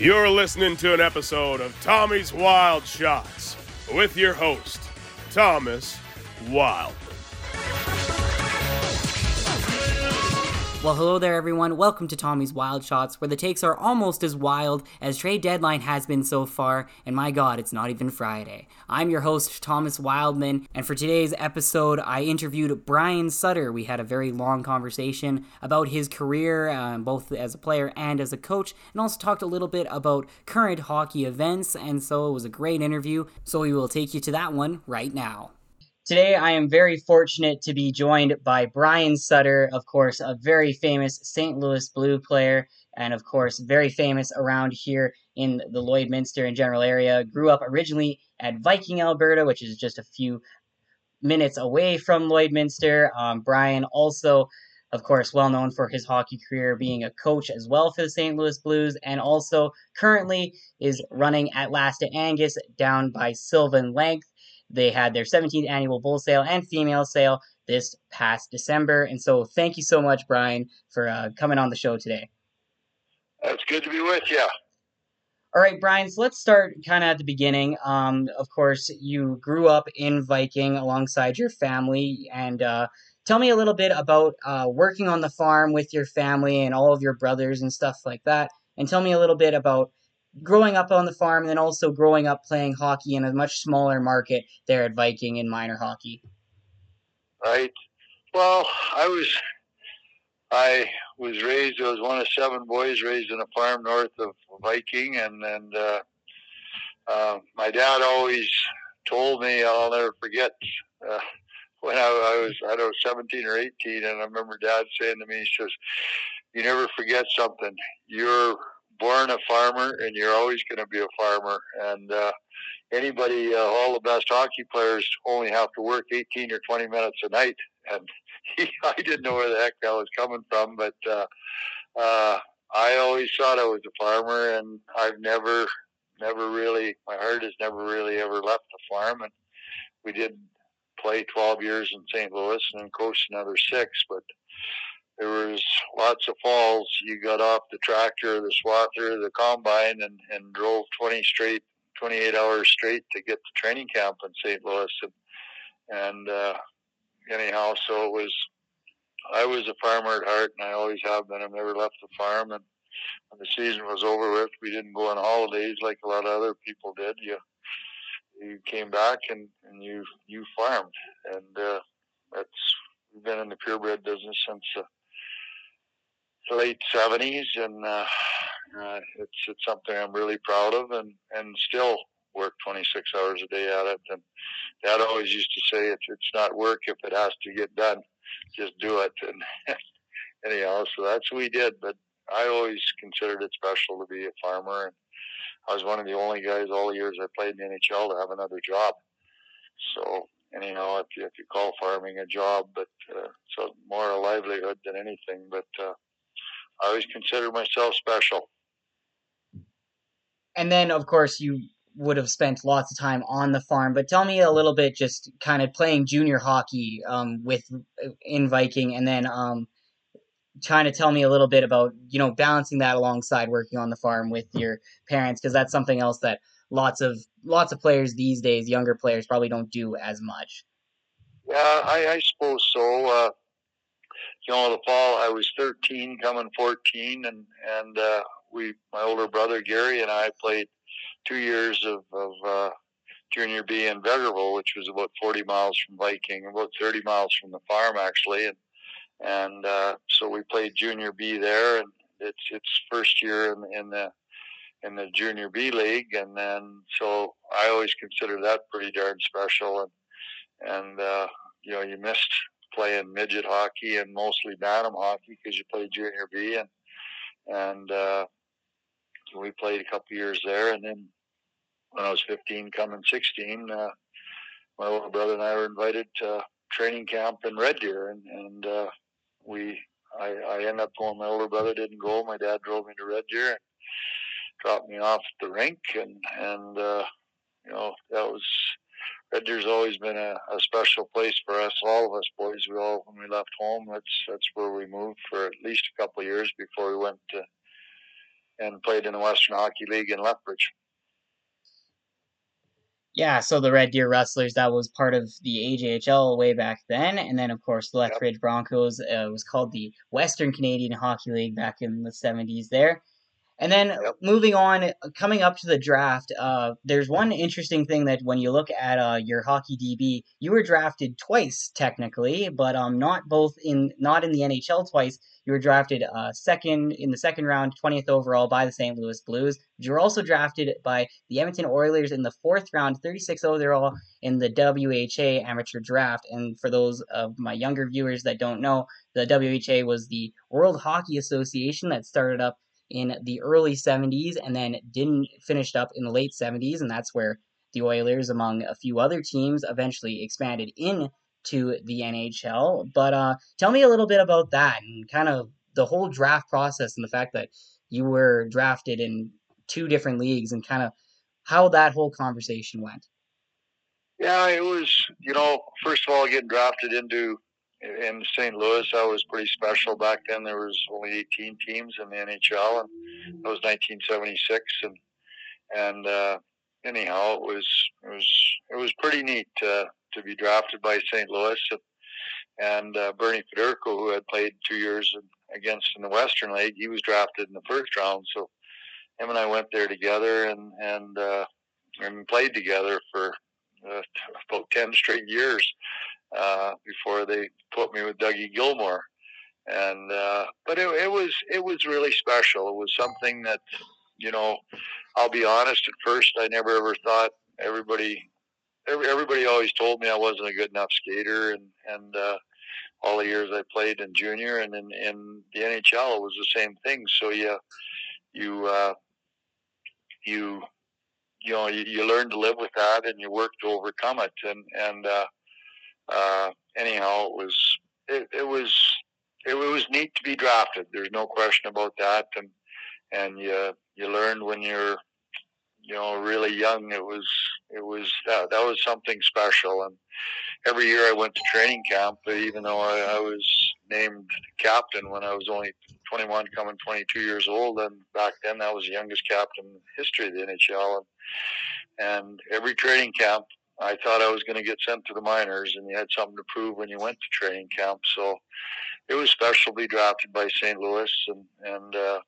You're listening to an episode of Tommy's Wild Shots with your host, Thomas Wild. Well, hello there, everyone. Welcome to Tommy's Wild Shots, where the takes are almost as wild as trade deadline has been so far, and my god, it's not even Friday. I'm your host, Thomas Wildman, and for today's episode, I interviewed Brian Sutter. We had a very long conversation about his career, um, both as a player and as a coach, and also talked a little bit about current hockey events, and so it was a great interview. So we will take you to that one right now. Today, I am very fortunate to be joined by Brian Sutter, of course, a very famous St. Louis Blue player, and of course, very famous around here in the Lloydminster and general area. Grew up originally at Viking, Alberta, which is just a few minutes away from Lloydminster. Um, Brian also, of course, well known for his hockey career, being a coach as well for the St. Louis Blues, and also currently is running Atlastet Angus down by Sylvan Lake. They had their 17th annual bull sale and female sale this past December. And so thank you so much, Brian, for uh, coming on the show today. It's good to be with you. All right, Brian, so let's start kind of at the beginning. Um, of course, you grew up in Viking alongside your family. And uh, tell me a little bit about uh, working on the farm with your family and all of your brothers and stuff like that. And tell me a little bit about growing up on the farm and then also growing up playing hockey in a much smaller market there at Viking in minor hockey. Right. Well, I was I was raised. I was one of seven boys raised in a farm north of Viking, and and uh, uh, my dad always told me I'll never forget uh, when I, I was I don't know seventeen or eighteen, and I remember Dad saying to me, he says, "You never forget something. You're born a farmer and you're always going to be a farmer. And uh, anybody, uh, all the best hockey players only have to work 18 or 20 minutes a night. And he, I didn't know where the heck that was coming from, but uh, uh, I always thought I was a farmer, and I've never, never really, my heart has never really ever left the farm. And we did play 12 years in St. Louis and then coached another six, but there was lots of falls. You got off the tractor, the swather, the combine, and, and drove 20 straight, 28 hours straight to get to training camp in St. Louis. And, and uh, anyhow, so it was, I was a farmer at heart, and I always have been. I've never left the farm. And when the season was over with, we didn't go on holidays like a lot of other people did. You, you came back and, and you, you farmed. And uh, that's, we've been in the purebred business since uh, late seventies, and uh, uh, it's it's something I'm really proud of, and and still work 26 hours a day at it. And Dad always used to say, "It's it's not work if it has to get done, just do it." And anyhow, so that's what we did. But I always considered it special to be a farmer, and I was one of the only guys all the years I played in the NHL to have another job. So anyhow, if you, if you call farming a job, but uh, so more a livelihood than anything. But uh, I always consider myself special. And then, of course, you would have spent lots of time on the farm. But tell me a little bit, just kind of playing junior hockey um, with in Viking, and then um, trying to tell me a little bit about you know balancing that alongside working on the farm with your parents, because that's something else that lots of lots of players these days, younger players, probably don't do as much. Yeah, I, I suppose so. Uh, you know, the fall I was 13, coming 14, and and uh, we, my older brother Gary and I played two years of, of uh, junior B in Vegreville, which was about 40 miles from Viking, about 30 miles from the farm actually, and and uh, so we played junior B there, and it's it's first year in, in the in the junior B league, and then so I always consider that pretty darn special, and and uh, you know you missed playing midget hockey and mostly bantam hockey because you played junior B and and uh, we played a couple years there. And then when I was 15, coming 16, uh, my older brother and I were invited to training camp in Red Deer, and and uh, we I, I ended up going. My older brother didn't go. My dad drove me to Red Deer and dropped me off at the rink, and and uh, you know that was Red Deer's always been a, a special place for us, all of us boys. We all, when we left home, that's that's where we moved for at least a couple of years before we went to and played in the Western Hockey League in Lethbridge. Yeah, so the Red Deer Rustlers, that was part of the AJHL way back then. And then, of course, the Lethbridge yep. Broncos uh, was called the Western Canadian Hockey League back in the 70s there. And then yep. moving on, coming up to the draft, uh, there's one interesting thing that when you look at uh, your hockey DB, you were drafted twice technically, but um, not both in not in the NHL twice. You were drafted uh, second in the second round, 20th overall by the St. Louis Blues. You were also drafted by the Edmonton Oilers in the fourth round, 36th overall in the WHA amateur draft. And for those of my younger viewers that don't know, the WHA was the World Hockey Association that started up in the early 70s and then didn't finish up in the late 70s. And that's where the Oilers, among a few other teams, eventually expanded into the NHL. But uh, tell me a little bit about that and kind of the whole draft process and the fact that you were drafted in two different leagues and kind of how that whole conversation went. Yeah, it was, you know, first of all, getting drafted into in St. Louis, that was pretty special back then. There was only 18 teams in the NHL, and that was 1976. And and uh, anyhow, it was it was it was pretty neat to to be drafted by St. Louis. And, and uh, Bernie Federko, who had played two years against in the Western League, he was drafted in the first round. So him and I went there together and and uh, and played together for uh, about ten straight years uh, before they put me with Dougie Gilmour. And uh, but it, it was it was really special. It was something that you know I'll be honest. At first, I never ever thought everybody every, everybody always told me I wasn't a good enough skater, and and uh, all the years I played in junior and in, in the NHL, it was the same thing. So you you uh, you you know you, you learn to live with that, and you work to overcome it. And and uh, uh, anyhow, it was it, it was it, was neat to be drafted. There's no question about that, and and you you learned when you're you know really young. It was it was that that was something special, and every year I went to training camp, even though I, I was named captain when I was only 21, coming 22 years old, and back then I was the youngest captain in history of the NHL. And, and every training camp, I thought I was going to get sent to the minors, and you had something to prove when you went to training camp. So it was special to be drafted by St. Louis, and and uh,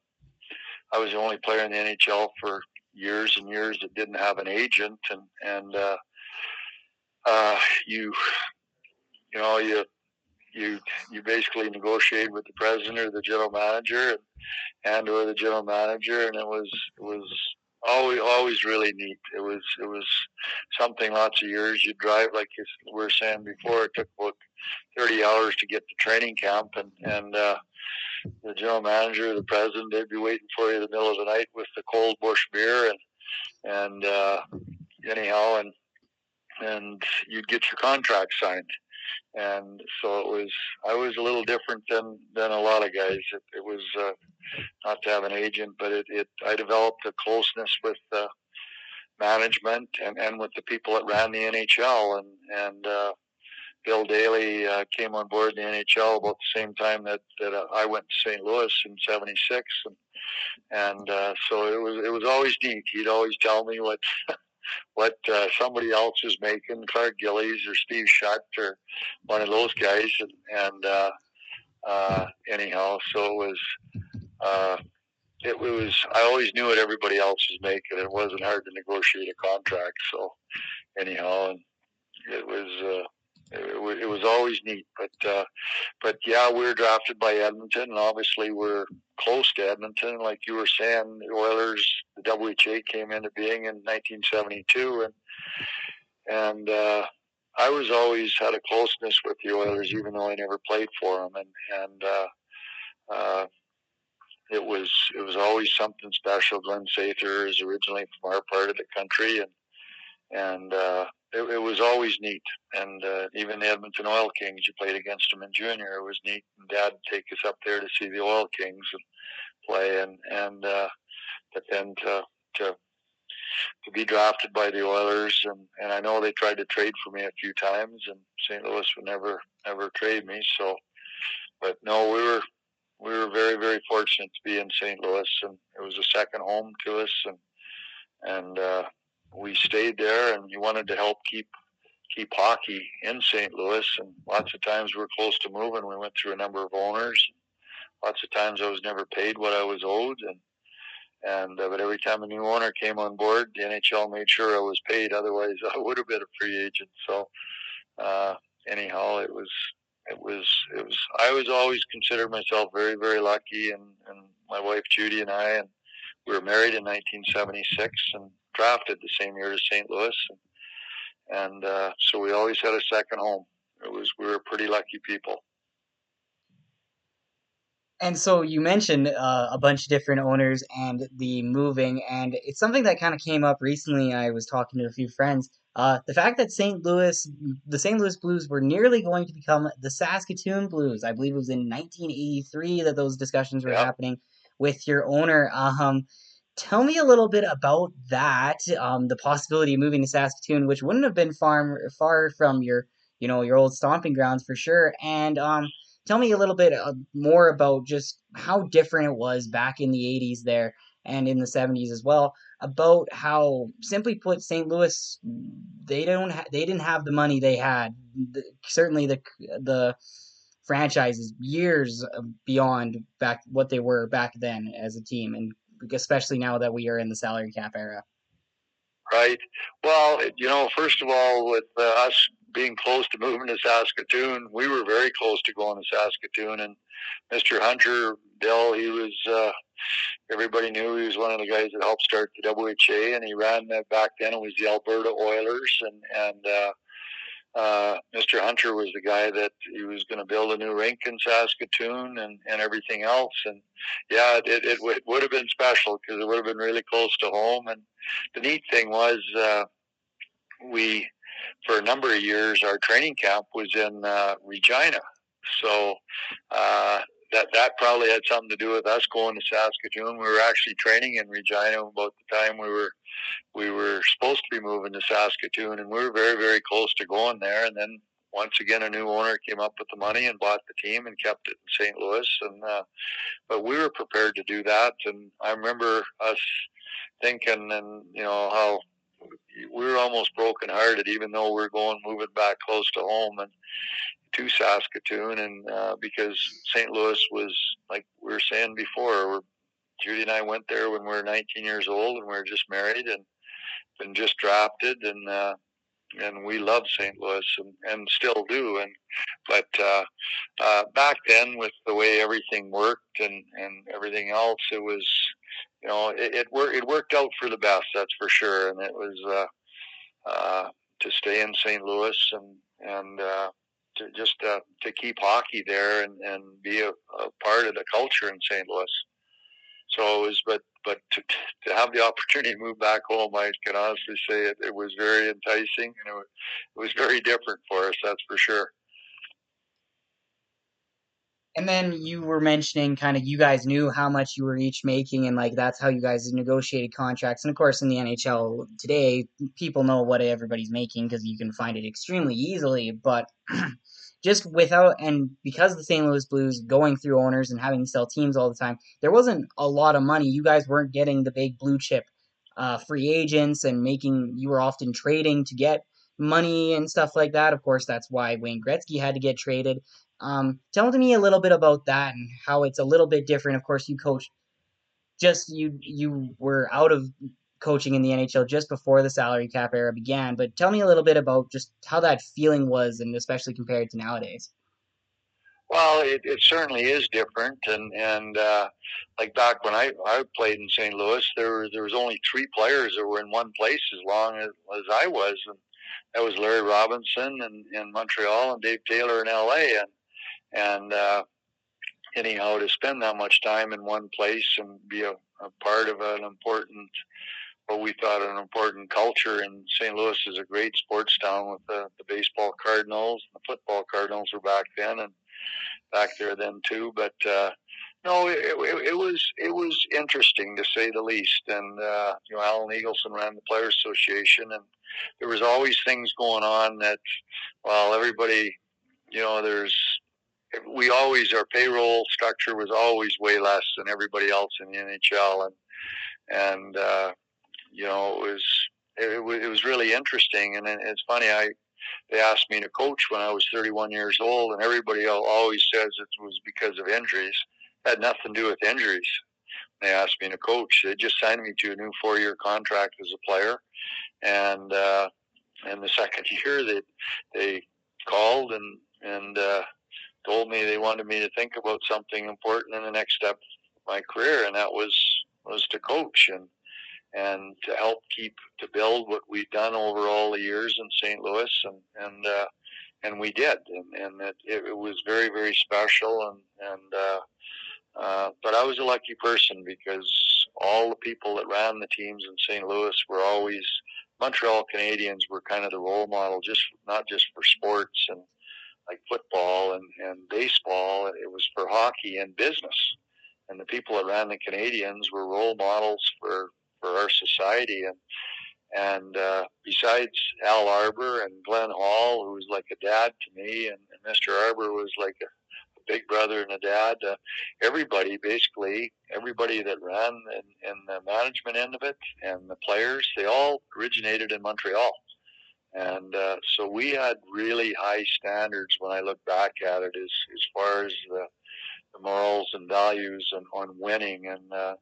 I was the only player in the NHL for years and years that didn't have an agent, and and uh, uh, you you know you you you basically negotiate with the president or the general manager and, and or the general manager, and it was it was always always really neat. It was it was something. Lots of years You'd drive, like we were saying before. It took about thirty hours to get to training camp, and and uh, the general manager, the president, they'd be waiting for you in the middle of the night with the cold bush beer, and and uh, anyhow, and and you'd get your contract signed. And so it was. I was a little different than than a lot of guys. It, it was. Uh, not to have an agent, but it, it I developed a closeness with uh, management and, and with the people that ran the NHL and and uh, Bill Daly uh, came on board the NHL about the same time that that uh, I went to St. Louis in '76, and and uh, so it was it was always neat. He'd always tell me what what uh, somebody else was making, Clark Gillies or Steve Shutt or one of those guys, and and uh, uh, anyhow, so it was uh, it, was I always knew what everybody else was making. It wasn't hard to negotiate a contract. So anyhow, and it was uh, it, it, was always neat. But uh, but yeah, we were drafted by Edmonton, and obviously we're close to Edmonton. Like you were saying, the Oilers, the WHA came into being in 1972, and and uh, I was always had a closeness with the Oilers, even though I never played for them, and and. Uh, uh, it was it was always something special. Glen Sather is originally from our part of the country, and and uh, it, it, was always neat. And uh, even the Edmonton Oil Kings, you played against them in junior. It was neat. And Dad would take us up there to see the Oil Kings and play, and and uh, but then to to to be drafted by the Oilers, and and I know they tried to trade for me a few times, and St. Louis would never never trade me. So, but no, we were we were very very fortunate to be in St. Louis, and it was a second home to us, and and uh, we stayed there, and you wanted to help keep keep hockey in St. Louis, and lots of times we were close to moving. We went through a number of owners. Lots of times I was never paid what I was owed, and and uh, but every time a new owner came on board, the NHL made sure I was paid. Otherwise, I would have been a free agent. So uh, anyhow, it was it was it was. I was always considered myself very very lucky, and and my wife Judy and I, and we were married in 1976 and drafted the same year as St. Louis, and, and uh, so we always had a second home. It was we were pretty lucky people. And so you mentioned uh, a bunch of different owners and the moving, and it's something that kind of came up recently. I was talking to a few friends. Uh, the fact that St. Louis, the St. Louis Blues were nearly going to become the Saskatoon Blues. I believe it was in 1983 that those discussions were happening with your owner. Um, tell me a little bit about that. Um, the possibility of moving to Saskatoon, which wouldn't have been far far from your, you know, your old stomping grounds for sure. And um, tell me a little bit uh, more about just how different it was back in the 80s there and in the 70s as well about how simply put St. Louis they don't ha- they didn't have the money they had the, certainly the the franchises years beyond back what they were back then as a team and especially now that we are in the salary cap era right well you know first of all with uh, us being close to moving to Saskatoon, we were very close to going to Saskatoon. And Mr. Hunter Bill, he was uh, everybody knew he was one of the guys that helped start the WHA, and he ran that back then. It was the Alberta Oilers, and and uh, uh, Mr. Hunter was the guy that he was going to build a new rink in Saskatoon and, and everything else. And yeah, it, it, it, w- it would have been special because it would have been really close to home. And the neat thing was, uh, we for a number of years, our training camp was in uh, Regina. So uh, that that probably had something to do with us going to Saskatoon. We were actually training in Regina about the time we were we were supposed to be moving to Saskatoon, and we were very very close to going there. And then once again, a new owner came up with the money and bought the team and kept it in St. Louis. And uh, but we were prepared to do that. And I remember us thinking, and you know how we were almost broken hearted, even though we are going moving back close to home and to Saskatoon, and uh, because St. Louis was like we were saying before, Judy and I went there when we were 19 years old, and we were just married and been just drafted, and uh, and we loved St. Louis and, and still do. And but uh, uh, back then, with the way everything worked and and everything else, it was you know, it, it worked. It worked out for the best, that's for sure. And it was uh, uh, to stay in St. Louis and and uh, to just uh, to keep hockey there and, and be a, a part of the culture in St. Louis. So it was, but but to, to have the opportunity to move back home, I can honestly say it, it was very enticing and it was, it was very different for us. That's for sure. And then you were mentioning kind of you guys knew how much you were each making, and like that's how you guys negotiated contracts. And of course, in the NHL today, people know what everybody's making because you can find it extremely easily. But just without, and because the St. Louis Blues going through owners and having to sell teams all the time, there wasn't a lot of money. You guys weren't getting the big blue chip uh, free agents and making, you were often trading to get money and stuff like that. Of course, that's why Wayne Gretzky had to get traded. Um, tell me a little bit about that and how it's a little bit different. Of course, you coach just you you were out of coaching in the NHL just before the salary cap era began, but tell me a little bit about just how that feeling was, and especially compared to nowadays. Well, it, it certainly is different, and and uh, like back when I, I played in St. Louis, there there was only three players that were in one place as long as, as I was, and that was Larry Robinson in, in Montreal and Dave Taylor in L.A. and and uh, anyhow to spend that much time in one place and be a, a part of an important what we thought an important culture and St. Louis is a great sports town with the, the baseball Cardinals the football Cardinals were back then and back there then too but uh, no it, it, it was it was interesting to say the least and uh, you know Alan Eagleson ran the Players Association and there was always things going on that well everybody you know there's we always our payroll structure was always way less than everybody else in the NHL, and and uh, you know it was it, it was really interesting. And it's funny, I they asked me to coach when I was 31 years old, and everybody always says it was because of injuries. It had nothing to do with injuries. They asked me to coach. They just signed me to a new four-year contract as a player, and uh, and the second year they they called and and uh, told me they wanted me to think about something important in the next step of my career, and that was was to coach and and to help keep to build what we've done over all the years in St. Louis, and and uh, and we did, and, and it, it was very very special, and and uh, uh, but I was a lucky person because all the people that ran the teams in St. Louis were always Montreal Canadiens were kind of the role model, just not just for sports and like football and, and baseball. It was for hockey and business. And the people that ran the Canadiens were role models for, for our society. And, and uh, besides Al Arbour and Glenn Hall, who was like a dad to me, and, and Mr. Arbour was like a, a big brother and a dad, uh, everybody basically, everybody that ran in, in the management end of it and the players, they all originated in Montreal. And uh, so we had really high standards when I look back at it as, as far as the, the morals and values and on winning. And uh,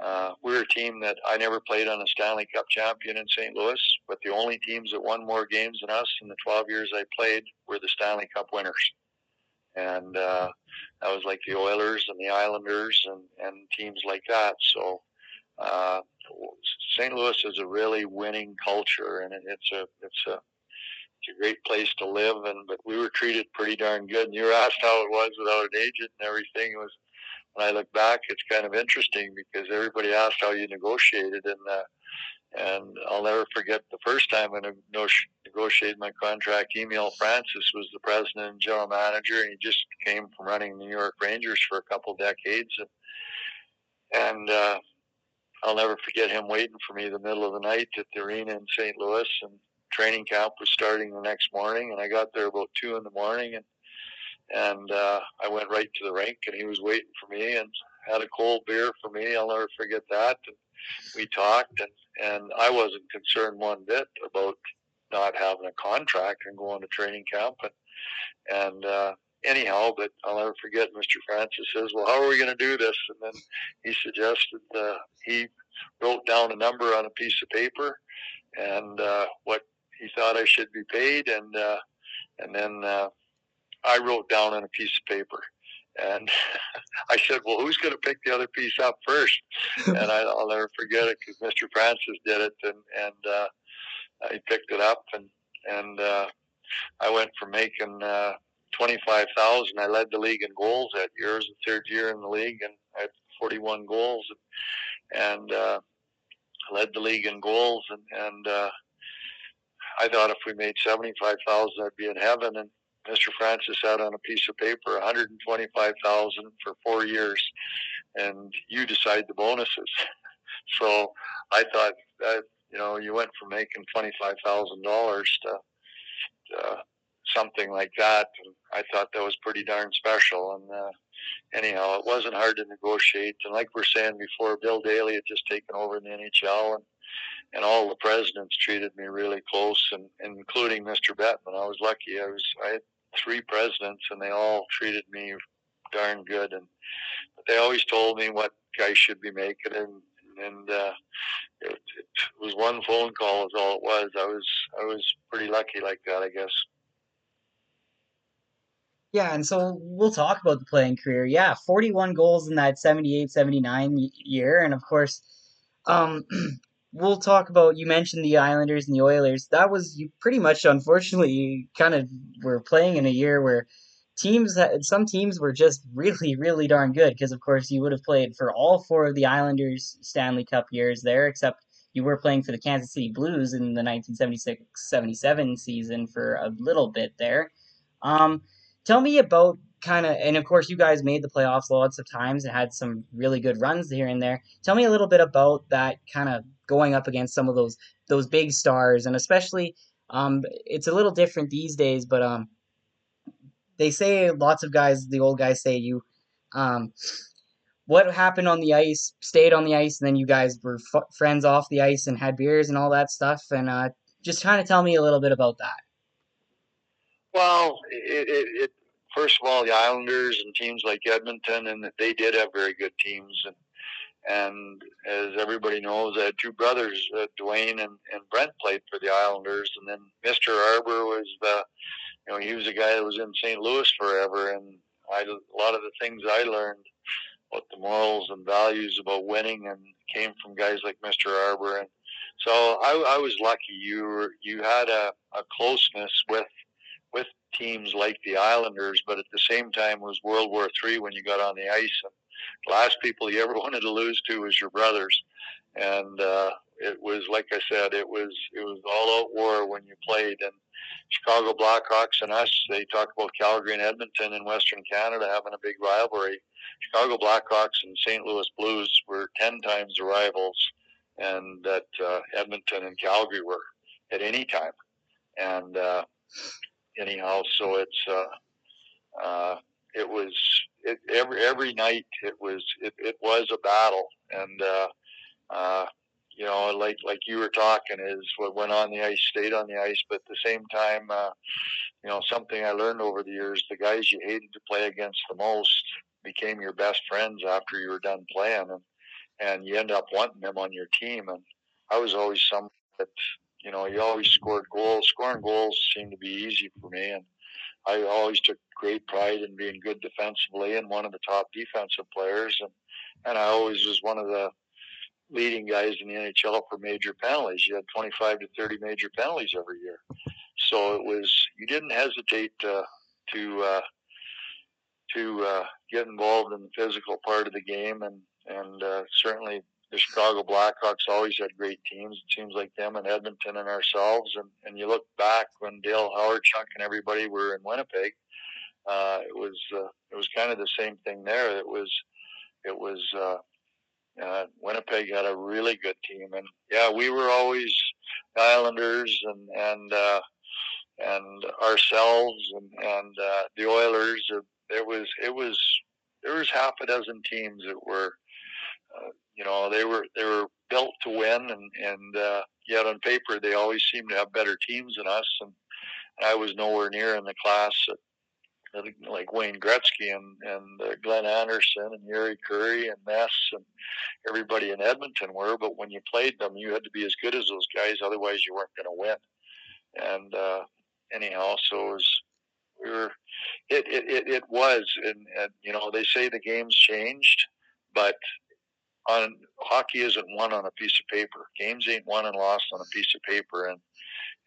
uh, we're a team that I never played on a Stanley Cup champion in St. Louis, but the only teams that won more games than us in the 12 years I played were the Stanley Cup winners. And uh, that was like the Oilers and the Islanders and, and teams like that. So uh, St. Louis is a really winning culture, and it's a it's a it's a great place to live. And but we were treated pretty darn good. And you were asked how it was without an agent and everything. It was when I look back, it's kind of interesting because everybody asked how you negotiated, and uh, and I'll never forget the first time I negotiated my contract. Emile Francis was the president and general manager, and he just came from running New York Rangers for a couple decades, and and uh, I'll never forget him waiting for me the middle of the night at the arena in St. Louis, and training camp was starting the next morning, and I got there about two in the morning, and and uh, I went right to the rink, and he was waiting for me, and had a cold beer for me. I'll never forget that. And we talked, and and I wasn't concerned one bit about not having a contract and going to training camp, and and uh, anyhow, but I'll never forget Mr. Francis says, well, how are we going to do this? And then he suggested uh, he wrote down a number on a piece of paper and uh, what he thought I should be paid. And, uh, and then uh, I wrote down on a piece of paper. And I said, well, who's going to pick the other piece up first? and I, will never forget it because Mr. Francis did it. And, and uh, he picked it up. And, and uh, I went from making uh, 25,000. I led the league in goals that year. It was the third year in the league, and I had 41 goals, and uh, led the league in goals. And, and uh, I thought if we made 75,000, I'd be in heaven. And Mr. Francis had on a piece of paper 125,000 for four years, and you decide the bonuses. so I thought that you know you went from making twenty-five thousand dollars to, to something like that. And I thought that was pretty darn special. And uh, anyhow, it wasn't hard to negotiate. And like we're saying before, Bill Daly had just taken over in the NHL, and and all the presidents treated me really close, and, including Mr. Bettman. I was lucky. I was I had three presidents, and they all treated me darn good. And they always told me what guys should be making, and and uh, it, it was one phone call is all it was. I was I was pretty lucky like that, I guess. Yeah, and so we'll talk about the playing career. Yeah, 41 goals in that 78 79 year. And of course, um, we'll talk about you mentioned the Islanders and the Oilers. That was you pretty much, unfortunately, kind of were playing in a year where teams some teams were just really really darn good because of course you would have played for all four of the Islanders Stanley Cup years there except you were playing for the Kansas City Blues in the 1976-77 season for a little bit there. Um, tell me about kind of, and of course, you guys made the playoffs lots of times and had some really good runs here and there. Tell me a little bit about that kind of going up against some of those those big stars, and especially, um, it's a little different these days, but um, they say lots of guys, the old guys say you, um, what happened on the ice stayed on the ice, and then you guys were f- friends off the ice and had beers and all that stuff. And uh, just kind of tell me a little bit about that. Well, it, it, it first of all, the Islanders and teams like Edmonton, and they did have very good teams. And and as everybody knows, I had two brothers, uh, Duane and, and Brent, played for the Islanders. And then Mr. Arbour was the, you know, he was a guy that was in St. Louis forever. And I, a lot of the things I learned about the morals and values about winning and came from guys like Mr. Arbour. And so I, I was lucky. You were, you had a, a closeness with with teams like the Islanders, but at the same time was World War Three when you got on the ice. And the last people you ever wanted to lose to was your brothers, and uh, it was like I said, it was it was all out war when you played. And Chicago Blackhawks and us, they talk about Calgary and Edmonton in Western Canada having a big rivalry. Chicago Blackhawks and St. Louis Blues were ten times the rivals, and that uh, Edmonton and Calgary were at any time. And uh, anyhow, so it's uh, uh, it was it, every every night it was it, it was a battle, and uh, uh, you know, like like you were talking, is what went on the ice stayed on the ice, but at the same time, uh, you know, something I learned over the years: the guys you hated to play against the most became your best friends after you were done playing, and and you end up wanting them on your team. And I was always some that you know, you always scored goals. Scoring goals seemed to be easy for me, and I always took great pride in being good defensively and one of the top defensive players. And and I always was one of the leading guys in the NHL for major penalties. You had 25 to 30 major penalties every year, so it was you didn't hesitate to to uh, to uh, get involved in the physical part of the game, and and uh, certainly the Chicago Blackhawks always had great teams. It seems like them and Edmonton and ourselves. And, and you look back when Dale Hawerchuk and everybody were in Winnipeg, uh, it was uh, it was kind of the same thing there. It was it was uh, uh, Winnipeg had a really good team, and yeah, we were always Islanders and and uh, and ourselves and and uh, the Oilers. It was it was there was half a dozen teams that were uh, you know, they were they were built to win, and and uh, yet on paper they always seemed to have better teams than us. And I was nowhere near in the class at, like Wayne Gretzky and and uh, Glenn Anderson and Jari Kurri and Ness and everybody in Edmonton were. But when you played them, you had to be as good as those guys, otherwise you weren't going to win. And uh, anyhow, so it was we were it it, it, it was and, and you know they say the game's changed but on hockey isn't won on a piece of paper. Games ain't won and lost on a piece of paper, and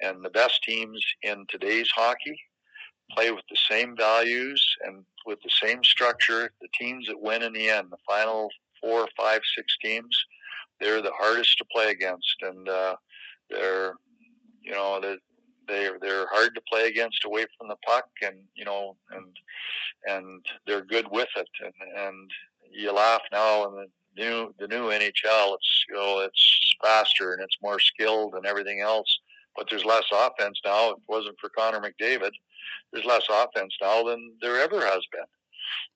and the best teams in today's hockey play with the same values and with the same structure. The teams that win in the end, the final four, five, six teams, they're the hardest to play against, and uh, they're you know they they're they're hard to play against away from the puck, and you know and and they're good with it, and and you laugh now and new the new NHL. It's you know it's faster and it's more skilled and everything else. But there's less offense now. If it wasn't for Connor McDavid, there's less offense now than there ever has been.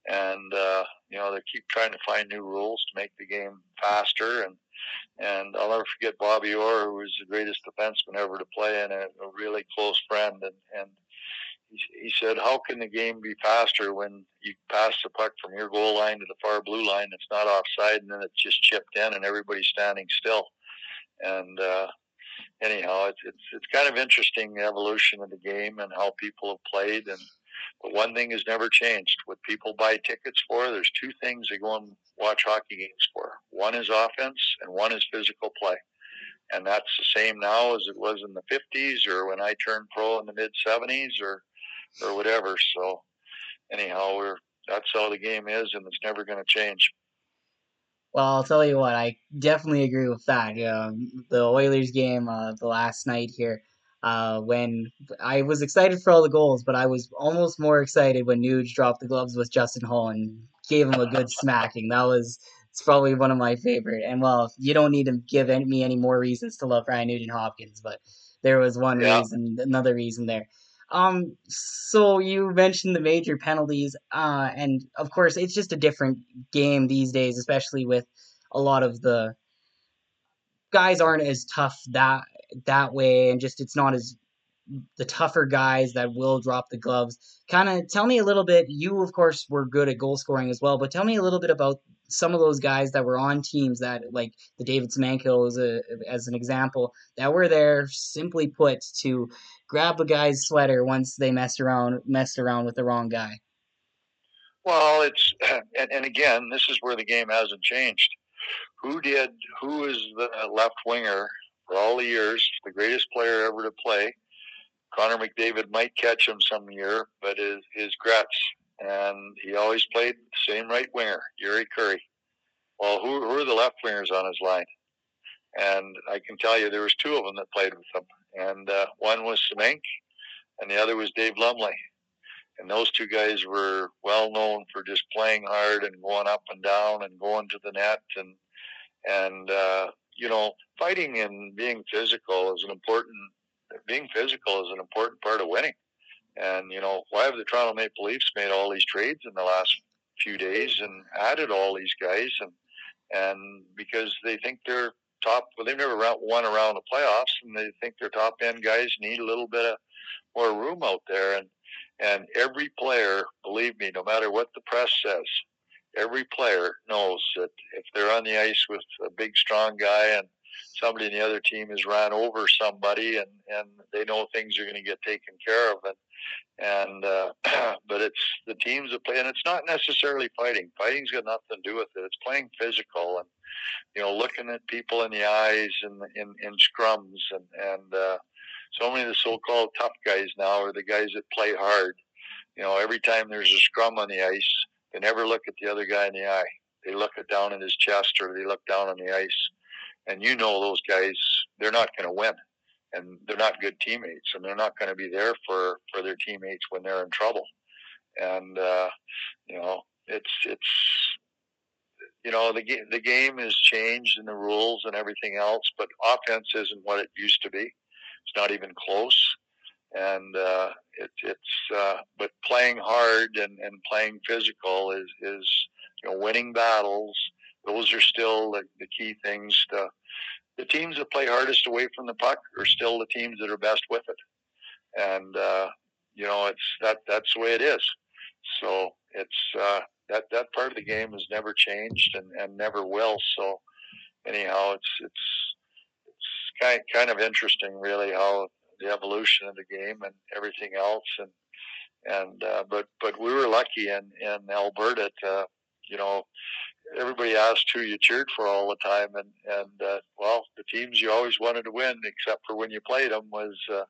And uh, you know they keep trying to find new rules to make the game faster. And and I'll never forget Bobby Orr, who was the greatest defenseman ever to play, and a, a really close friend. And and he said, "How can the game be faster when you pass the puck from your goal line to the far blue line? It's not offside, and then it's just chipped in, and everybody's standing still." And uh, anyhow, it's, it's it's kind of interesting the evolution of the game and how people have played. And but one thing has never changed: what people buy tickets for. There's two things they go and watch hockey games for. One is offense, and one is physical play and that's the same now as it was in the 50s or when I turned pro in the mid 70s or or whatever. So anyhow, we're that's how the game is, and it's never going to change. Well, I'll tell you what, I definitely agree with that. Um, the Oilers game, uh, the last night here, uh, when I was excited for all the goals, but I was almost more excited when Nuge dropped the gloves with Justin Holl and gave him a good smacking. That was it's probably one of my favorite. And well, you don't need to give me any more reasons to love Ryan Nugent Hopkins, but there was one yeah. reason, another reason there. Um, so you mentioned the major penalties, uh, and of course it's just a different game these days, especially with a lot of the guys aren't as tough that that way, and just it's not as the tougher guys that will drop the gloves. Kind of tell me a little bit. You, of course, were good at goal scoring as well, but tell me a little bit about some of those guys that were on teams that, like the David Semenko as, as an example, that were there simply put to grab a guy's sweater once they messed around messed around with the wrong guy. Well, it's and, and again, this is where the game hasn't changed. Who did? Who is the left winger for all the years? The greatest player ever to play Connor McDavid might catch him some year, but his, his Gretz, and he always played the same right winger, Jari Kurri. Well, who, who are the left wingers on his line? And I can tell you there was two of them that played with him, and uh, one was Semenko, and the other was Dave Lumley. And those two guys were well known for just playing hard and going up and down and going to the net and and uh, you know fighting and being physical is an important being physical is an important part of winning. And you know, why have the Toronto Maple Leafs made all these trades in the last few days and added all these guys? And and because they think they're top well they've never won around the playoffs and they think their top end guys need a little bit of more room out there. And and every player believe me no matter what the press says every player knows that if they're on the ice with a big strong guy and somebody in the other team has ran over somebody and and they know things are going to get taken care of and and uh, but it's the teams that play and it's not necessarily fighting. Fighting's got nothing to do with it. It's playing physical and you know looking at people in the eyes and in in scrums and and uh, so many of the so-called tough guys now are the guys that play hard. You know every time there's a scrum on the ice they never look at the other guy in the eye. They look down in his chest or they look down on the ice and you know those guys they're not going to win. And they're not good teammates and they're not going to be there for for their teammates when they're in trouble. And uh you know it's it's you know the the game has changed in the rules and everything else but offense isn't what it used to be. It's not even close. And uh it, it's uh but playing hard and and playing physical is is you know winning battles those are still the, the key things. To the teams that play hardest away from the puck are still the teams that are best with it. And uh, you know it's that that's the way it is. So it's uh, that that part of the game has never changed and, and never will. So anyhow it's it's it's kind kind of interesting really how the evolution of the game and everything else. And and uh, but but we were lucky in in Alberta to you know everybody asked who you cheered for all the time, and and uh, well, the teams you always wanted to win, except for when you played them, was uh,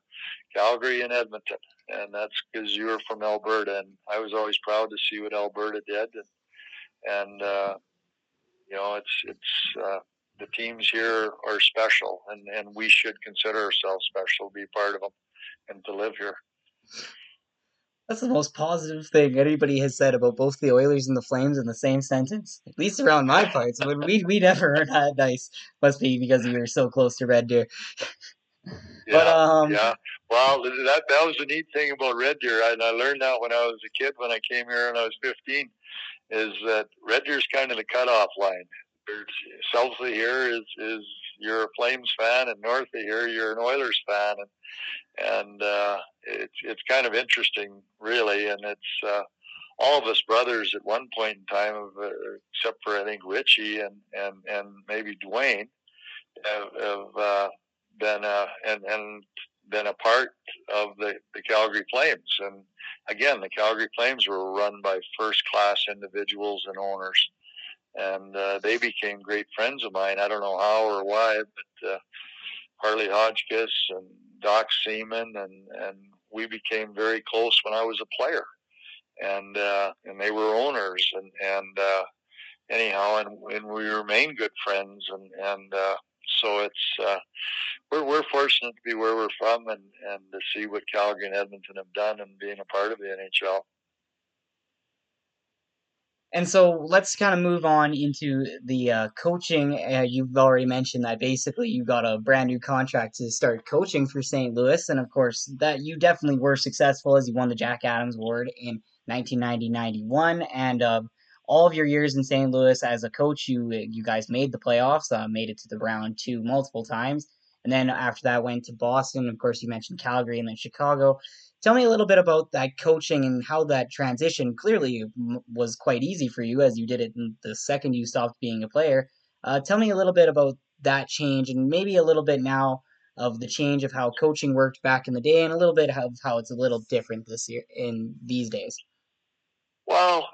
Calgary and Edmonton, and that's because you were from Alberta, and I was always proud to see what Alberta did, and and uh, you know it's it's uh, the teams here are special, and and we should consider ourselves special to be part of them and to live here. That's the most positive thing anybody has said about both the Oilers and the Flames in the same sentence. At least around my parts. we we never heard that nice. Must be because you were so close to Red Deer. Yeah, but, um, yeah. Well, that that was the neat thing about Red Deer, and I learned that when I was a kid. When I came here when I was 15, is that Red Deer's kind of the cutoff line. South of here is is you're a Flames fan, and north of here you're an Oilers fan, and and uh, it's it's kind of interesting, really, and it's uh, all of us brothers at one point in time, uh, except for I think Richie and and and maybe Duane, have, have uh, been uh, and and been a part of the the Calgary Flames, and again, the Calgary Flames were run by first class individuals and owners. And uh, they became great friends of mine. I don't know how or why, but uh, Harley Hotchkiss and Doc Seaman, and and we became very close when I was a player, and uh, and they were owners, and and uh, anyhow, and, and we remain good friends, and and uh, so it's uh, we're we're fortunate to be where we're from, and and to see what Calgary and Edmonton have done, and being a part of the NHL. And so let's kind of move on into the uh, coaching. Uh, you've already mentioned that basically you got a brand new contract to start coaching for St. Louis, and of course that you definitely were successful as you won the Jack Adams Award in 1990-91, and uh, all of your years in St. Louis as a coach, you you guys made the playoffs, uh, made it to the round two multiple times, and then after that went to Boston. Of course, you mentioned Calgary and then Chicago. Tell me a little bit about that coaching and how that transition clearly was quite easy for you as you did it the second you stopped being a player. Uh, tell me a little bit about that change and maybe a little bit now of the change of how coaching worked back in the day and a little bit of how it's a little different this year in these days. Well,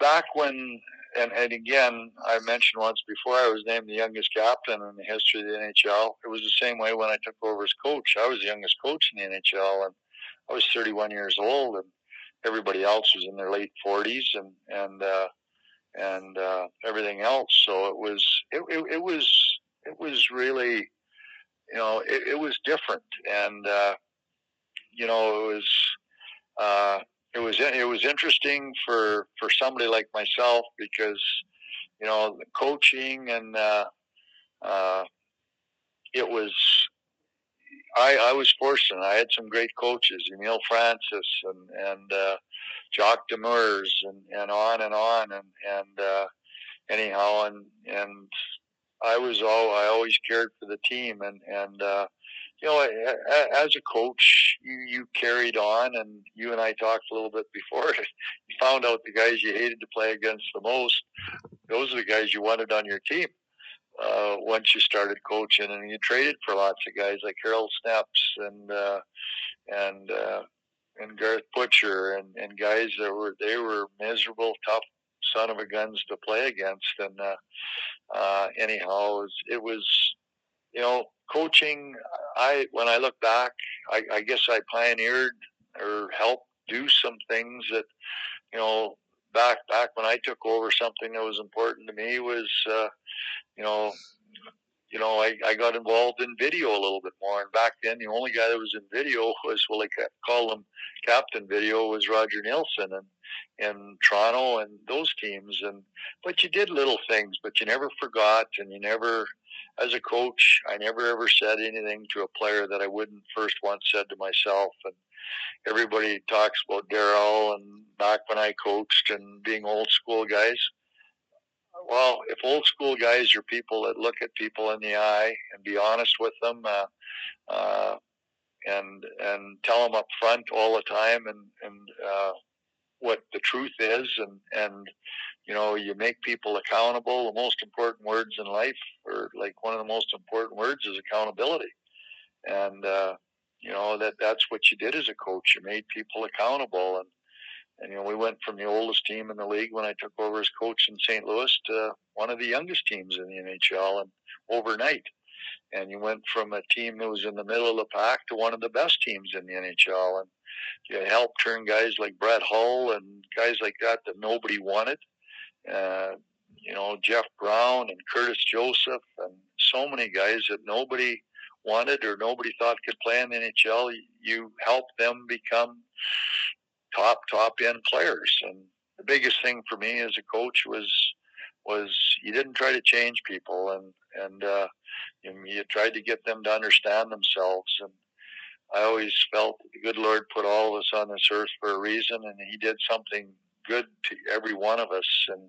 back when, and, and again, I mentioned once before, I was named the youngest captain in the history of the NHL. It was the same way when I took over as coach. I was the youngest coach in the NHL, and I was 31 years old, and everybody else was in their late 40s, and and uh, and uh, everything else. So it was it, it, it was it was really you know it, it was different, and uh, you know it was uh, it was it was interesting for for somebody like myself because you know the coaching and uh, uh, it was I, I was fortunate. I had some great coaches, Emile Francis and and uh, Jacques Demers and, and on and on and and uh, anyhow and and I was all I always cared for the team and and uh, you know as a coach you you carried on and you and I talked a little bit before you found out the guys you hated to play against the most those are the guys you wanted on your team uh, once you started coaching, and you traded for lots of guys like Harold Snepsts and uh, and uh, and Garth Butcher and, and guys that were they were miserable, tough son of a guns to play against. And uh, uh, anyhow, it was, it was you know coaching. I when I look back, I, I guess I pioneered or helped do some things that you know back back when I took over, something that was important to me was uh, you know, you know, I, I got involved in video a little bit more. And back then, the only guy that was in video was, well, they call him captain video, was Roger Neilson and in Toronto and those teams. And but you did little things, but you never forgot, and you never, as a coach, I never ever said anything to a player that I wouldn't first once said to myself. And everybody talks about Darryl and back when I coached and being old school guys well, if old school guys are people that look at people in the eye and be honest with them, uh, uh, and and tell them up front all the time, and and uh, what the truth is, and and you know you make people accountable. The most important words in life, like one of the most important words, is accountability, and uh, you know that that's what you did as a coach. You made people accountable, and and you know, we went from the oldest team in the league when I took over as coach in St. Louis to one of the youngest teams in the NHL, and overnight. And you went from a team that was in the middle of the pack to one of the best teams in the NHL, and you helped turn guys like Brett Hull and guys like that that nobody wanted. Uh, you know, Jeff Brown and Curtis Joseph and so many guys that nobody wanted or nobody thought could play in the NHL. You helped them become top top end players. And the biggest thing for me as a coach was was you didn't try to change people, and and uh, you, you tried to get them to understand themselves. And I always felt that the good Lord put all of us on this earth for a reason, and He did something good to every one of us. And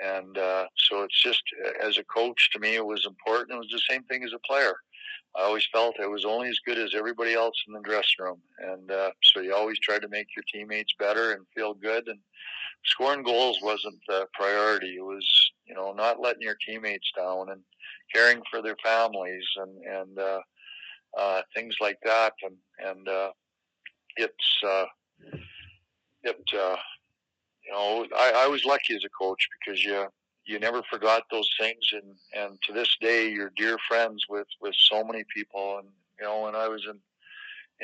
and uh, so it's just as a coach to me, it was important. It was the same thing as a player. I always felt I was only as good as everybody else in the dressing room, and uh, so you always try to make your teammates better and feel good. And scoring goals wasn't the priority. It was you know not letting your teammates down and caring for their families and and uh, uh, things like that. And and uh, it's uh, it uh, you know I, I was lucky as a coach because you you never forgot those things. And and to this day you're dear friends with with so many people. And you know when i was in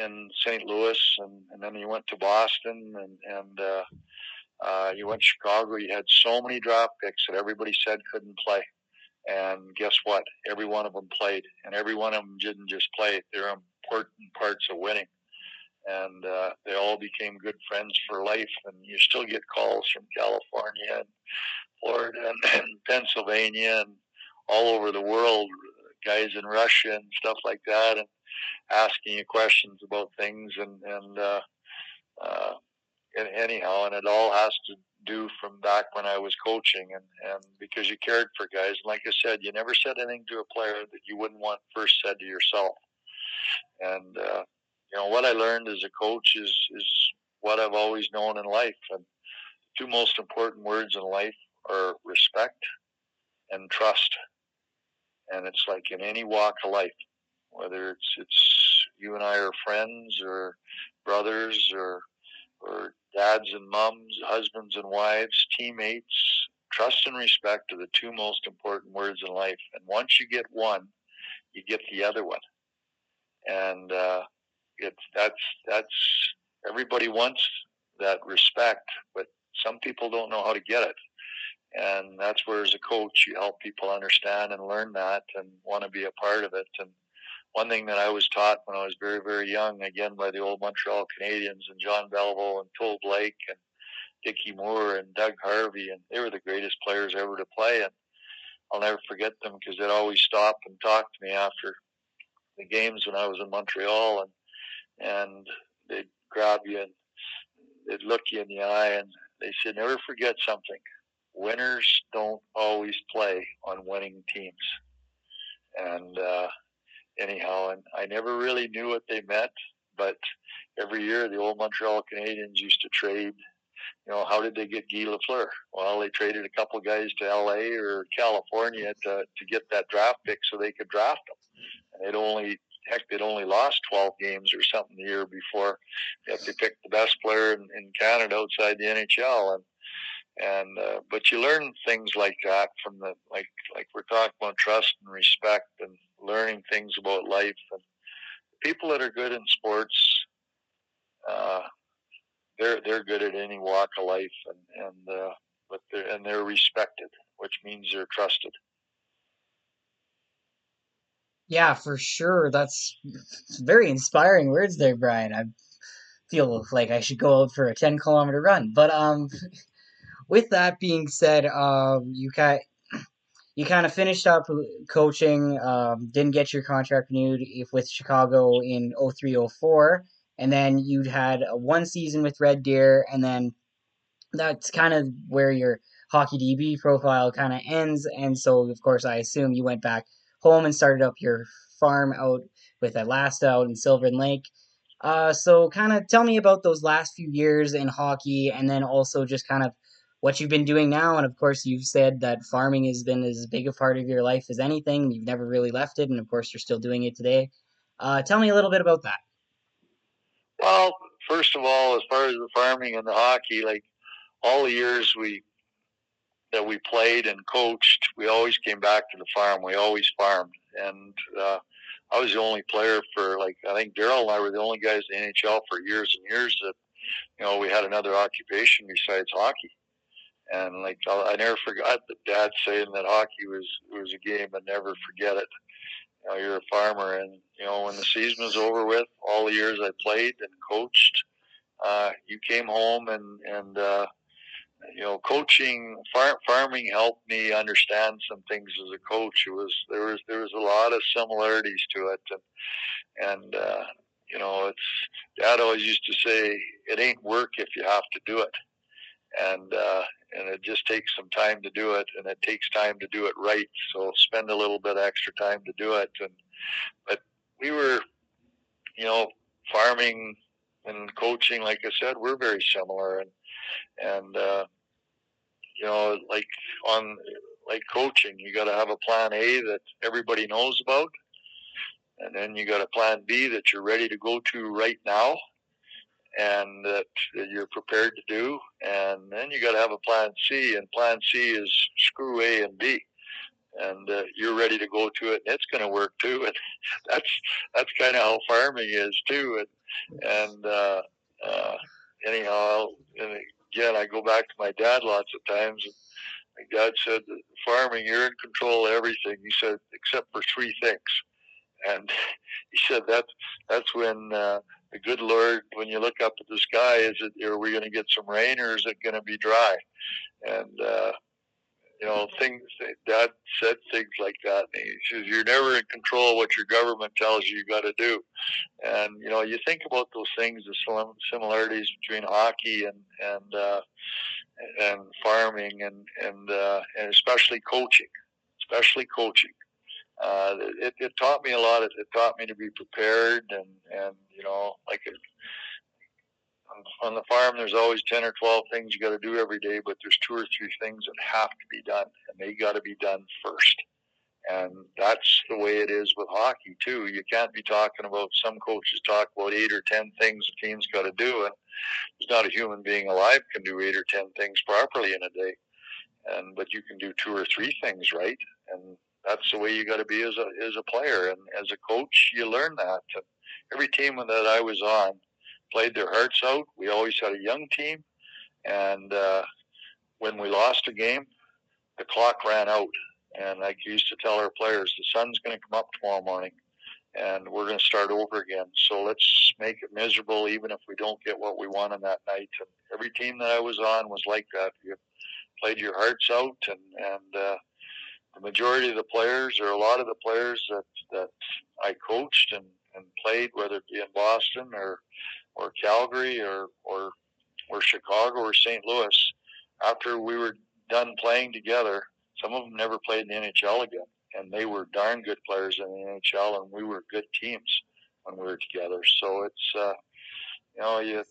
in st louis and and then you went to boston and and uh uh you went to chicago you had so many draft picks that everybody said couldn't play. And guess what? Every one of them played. And every one of them didn't just play. They're important parts of winning and uh, they all became good friends for life. And you still get calls from California and Florida and, and Pennsylvania and all over the world, guys in Russia and stuff like that, and asking you questions about things. And and, uh, uh, and anyhow, and it all has to do from back when I was coaching, and and because you cared for guys. And like I said, you never said anything to a player that you wouldn't want first said to yourself. And uh, you know what I learned as a coach is is what I've always known in life. And two most important words in life are respect and trust. And it's like in any walk of life, whether it's it's you and I are friends or brothers or or dads and moms, husbands and wives, teammates, trust and respect are the two most important words in life. And once you get one, you get the other one. And uh, it's that's that's everybody wants that respect, but some people don't know how to get it. And that's where, as a coach, you help people understand and learn that and want to be a part of it. And one thing that I was taught when I was very, very young, again by the old Montreal Canadiens and John Beliveau and Phil Blake and Dickie Moore and Doug Harvey, and they were the greatest players ever to play. And I'll never forget them because they'd always stop and talk to me after the games when I was in Montreal, and and they'd grab you and they'd look you in the eye and they said, never forget something. Winners don't always play on winning teams. And uh, anyhow, and I never really knew what they meant, but every year the old Montreal Canadiens used to trade. You know, how did they get Guy Lafleur? Well, they traded a couple guys to L.A. or California to to get that draft pick so they could draft them. And they'd only heck, they'd only lost 12 games or something the year before. Yet they picked the best player in, in Canada outside the NHL, and and uh, but you learn things like that from the like like we're talking about trust and respect and learning things about life and people that are good in sports. Uh, they're they're good at any walk of life, and and uh, but they're and they're respected, which means they're trusted. Yeah, for sure. That's very inspiring words there, Brian. I feel like I should go out for a 10 kilometer run. But um, with that being said, um, you kind you kind of finished up coaching, um, didn't get your contract renewed with Chicago in 0304, and then you'd had one season with Red Deer, and then that's kind of where your hockey DB profile kind of ends. And so, of course, I assume you went back home and started up your farm out with Elasta out in Sylvan Lake. Uh, so, kind of tell me about those last few years in hockey, and then also just kind of what you've been doing now. And of course, you've said that farming has been as big a part of your life as anything. You've never really left it, and of course, you're still doing it today. Uh, tell me a little bit about that. Well, first of all, as far as the farming and the hockey, like all the years we that we played and coached, we always came back to the farm. We always farmed, and uh, I was the only player for like I think Darryl and I were the only guys in the NHL for years and years that you know we had another occupation besides hockey. And like I never forgot the dad saying that hockey was was a game and never forget it. You know, you're a farmer, and you know when the season was over with, all the years I played and coached, uh, you came home and and uh, you know, coaching, far, farming helped me understand some things as a coach. It was there was there was a lot of similarities to it, and and uh, you know, it's Dad always used to say, "It ain't work if you have to do it," and uh, and it just takes some time to do it, and it takes time to do it right. So spend a little bit extra time to do it, and but we were, you know, farming and coaching, like I said, we're very similar, and and uh, you know, like on like coaching, you got to have a plan A that everybody knows about, and then you got a plan B that you're ready to go to right now, and that, that you're prepared to do, and then you got to have a plan C, and plan C is screw A and B. And uh, you're ready to go to it, and it's going to work too. And that's that's kind of how farming is too. And and uh, uh, anyhow, and again, I go back to my dad lots of times. And my dad said, farming, you're in control of everything. He said, except for three things. And he said that that's when uh, the good Lord, when you look up at the sky, is it are we going to get some rain or is it going to be dry? And uh, you know, things Dad said things like that. And he says, "You're never in control of what your government tells you you got to do." And you know, you think about those things, the similarities between hockey and and uh, and farming, and and uh, and especially coaching, especially coaching. Uh, it, it taught me a lot. It, it taught me to be prepared, and and you know, like it, on the farm, there's always 10 or 12 things you got to do every day, but there's two or three things that have to be done, and they got to be done first. And that's the way it is with hockey, too. You can't be talking about, some coaches talk about eight or 10 things the team's got to do, and there's not a human being alive can do eight or 10 things properly in a day. And, but you can do two or three things right. And that's the way you got to be as a, as a player. And as a coach, you learn that. Every team that I was on, played their hearts out. We always had a young team, and uh, when we lost a game, the clock ran out. And I used to tell our players, the sun's going to come up tomorrow morning, and we're going to start over again. So let's make it miserable, even if we don't get what we want on that night. And every team that I was on was like that. You played your hearts out, and and uh, the majority of the players, or a lot of the players that that I coached and and played, whether it be in Boston or or Calgary or or or Chicago or St. Louis, after we were done playing together, some of them never played in the NHL again, and they were darn good players in the NHL, and we were good teams when we were together. So it's uh, you know you,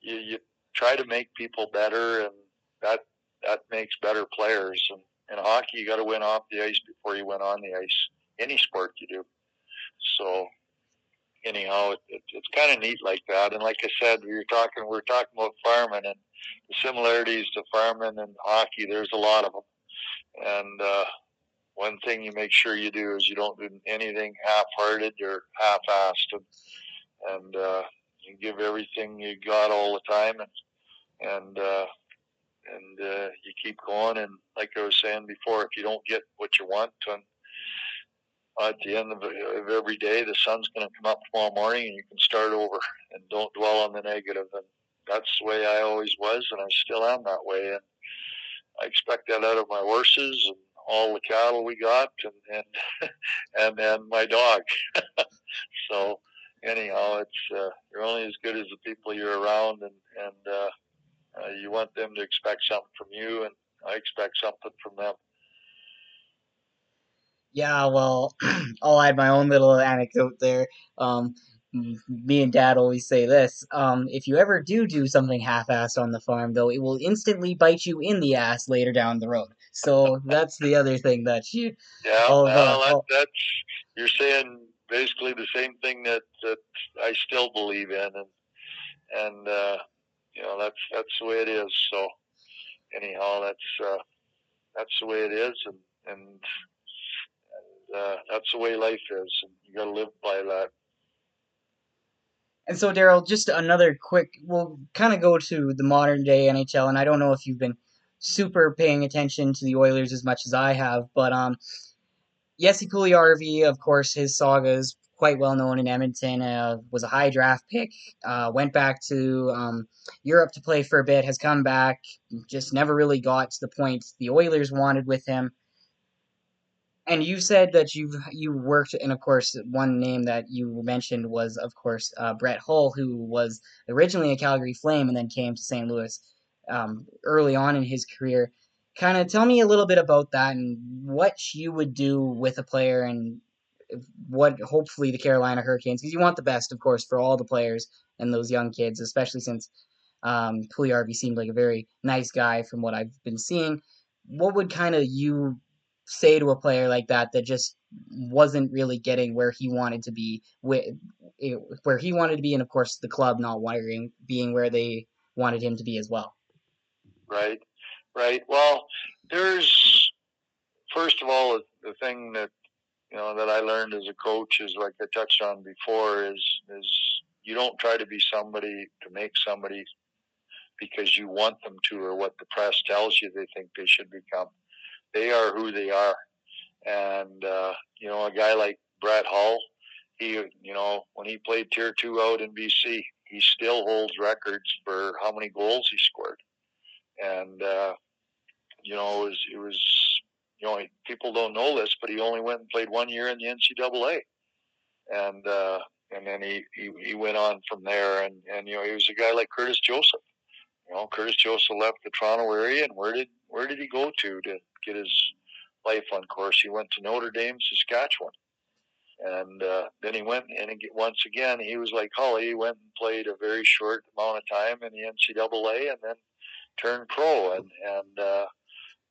you you try to make people better, and that that makes better players. And in hockey, you got to win off the ice before you win on the ice. Any sport you do. So anyhow, it, it, it's kind of neat like that. And like I said, we were talking, we were talking about farming and the similarities to farming and hockey. There's a lot of them. And uh, one thing you make sure you do is you don't do anything half-hearted or half-assed, and, and uh, you give everything you got all the time, and and uh, and uh, you keep going. And like I was saying before, if you don't get what you want, and at the end of, of every day, the sun's going to come up tomorrow morning, and you can start over and don't dwell on the negative. And that's the way I always was, and I still am that way. And I expect that out of my horses and all the cattle we got, and and and then my dog. so anyhow, it's uh, you're only as good as the people you're around, and and uh, uh, you want them to expect something from you, and I expect something from them. Yeah, well, I'll add my own little anecdote there. Um, me and dad always say this um, if you ever do do something half-assed on the farm though it will instantly bite you in the ass later down the road. So that's the other thing that you yeah well, that, that's you're saying basically the same thing that, that i still believe in and and uh, you know that's that's the way it is. So anyhow that's uh, that's the way it is and and uh, that's the way life is, you got to live by that. And so, Daryl, just another quick. We'll kind of go to the modern day NHL, and I don't know if you've been super paying attention to the Oilers as much as I have, but um, Jesse Puljujarvi, of course, his saga is quite well known in Edmonton. Uh, was a high draft pick. Uh, went back to um, Europe to play for a bit. Has come back. Just never really got to the point the Oilers wanted with him and you said that you've you worked, and of course, one name that you mentioned was, of course, uh, Brett Hull, who was originally a Calgary Flame and then came to St. Louis um, early on in his career. Kind of tell me a little bit about that and what you would do with a player and what hopefully the Carolina Hurricanes, because you want the best, of course, for all the players and those young kids, especially since um, Puljujarvi seemed like a very nice guy from what I've been seeing. What would kind of you say to a player like that that just wasn't really getting where he wanted to be with where he wanted to be and of course the club not wiring being where they wanted him to be as well. Right. Right. Well there's first of all the thing that you know that I learned as a coach is like I touched on before is is you don't try to be somebody to make somebody because you want them to or what the press tells you they think they should become they are who they are. And, uh, you know, a guy like Brett Hull, he, you know, when he played Tier Two out in BC, he still holds records for how many goals he scored, and uh, you know, it was, it was, you know, people don't know this, but he only went and played one year in the NCAA, and uh, and then he, he he went on from there, and and you know, he was a guy like Curtis Joseph. You know, Curtis Joseph left the Toronto area, and where did where did he go to to get his life on course? He went to Notre Dame, Saskatchewan and uh, then he went and once again he was like Holly. He went and played a very short amount of time in the NCAA and then turned pro. And and uh,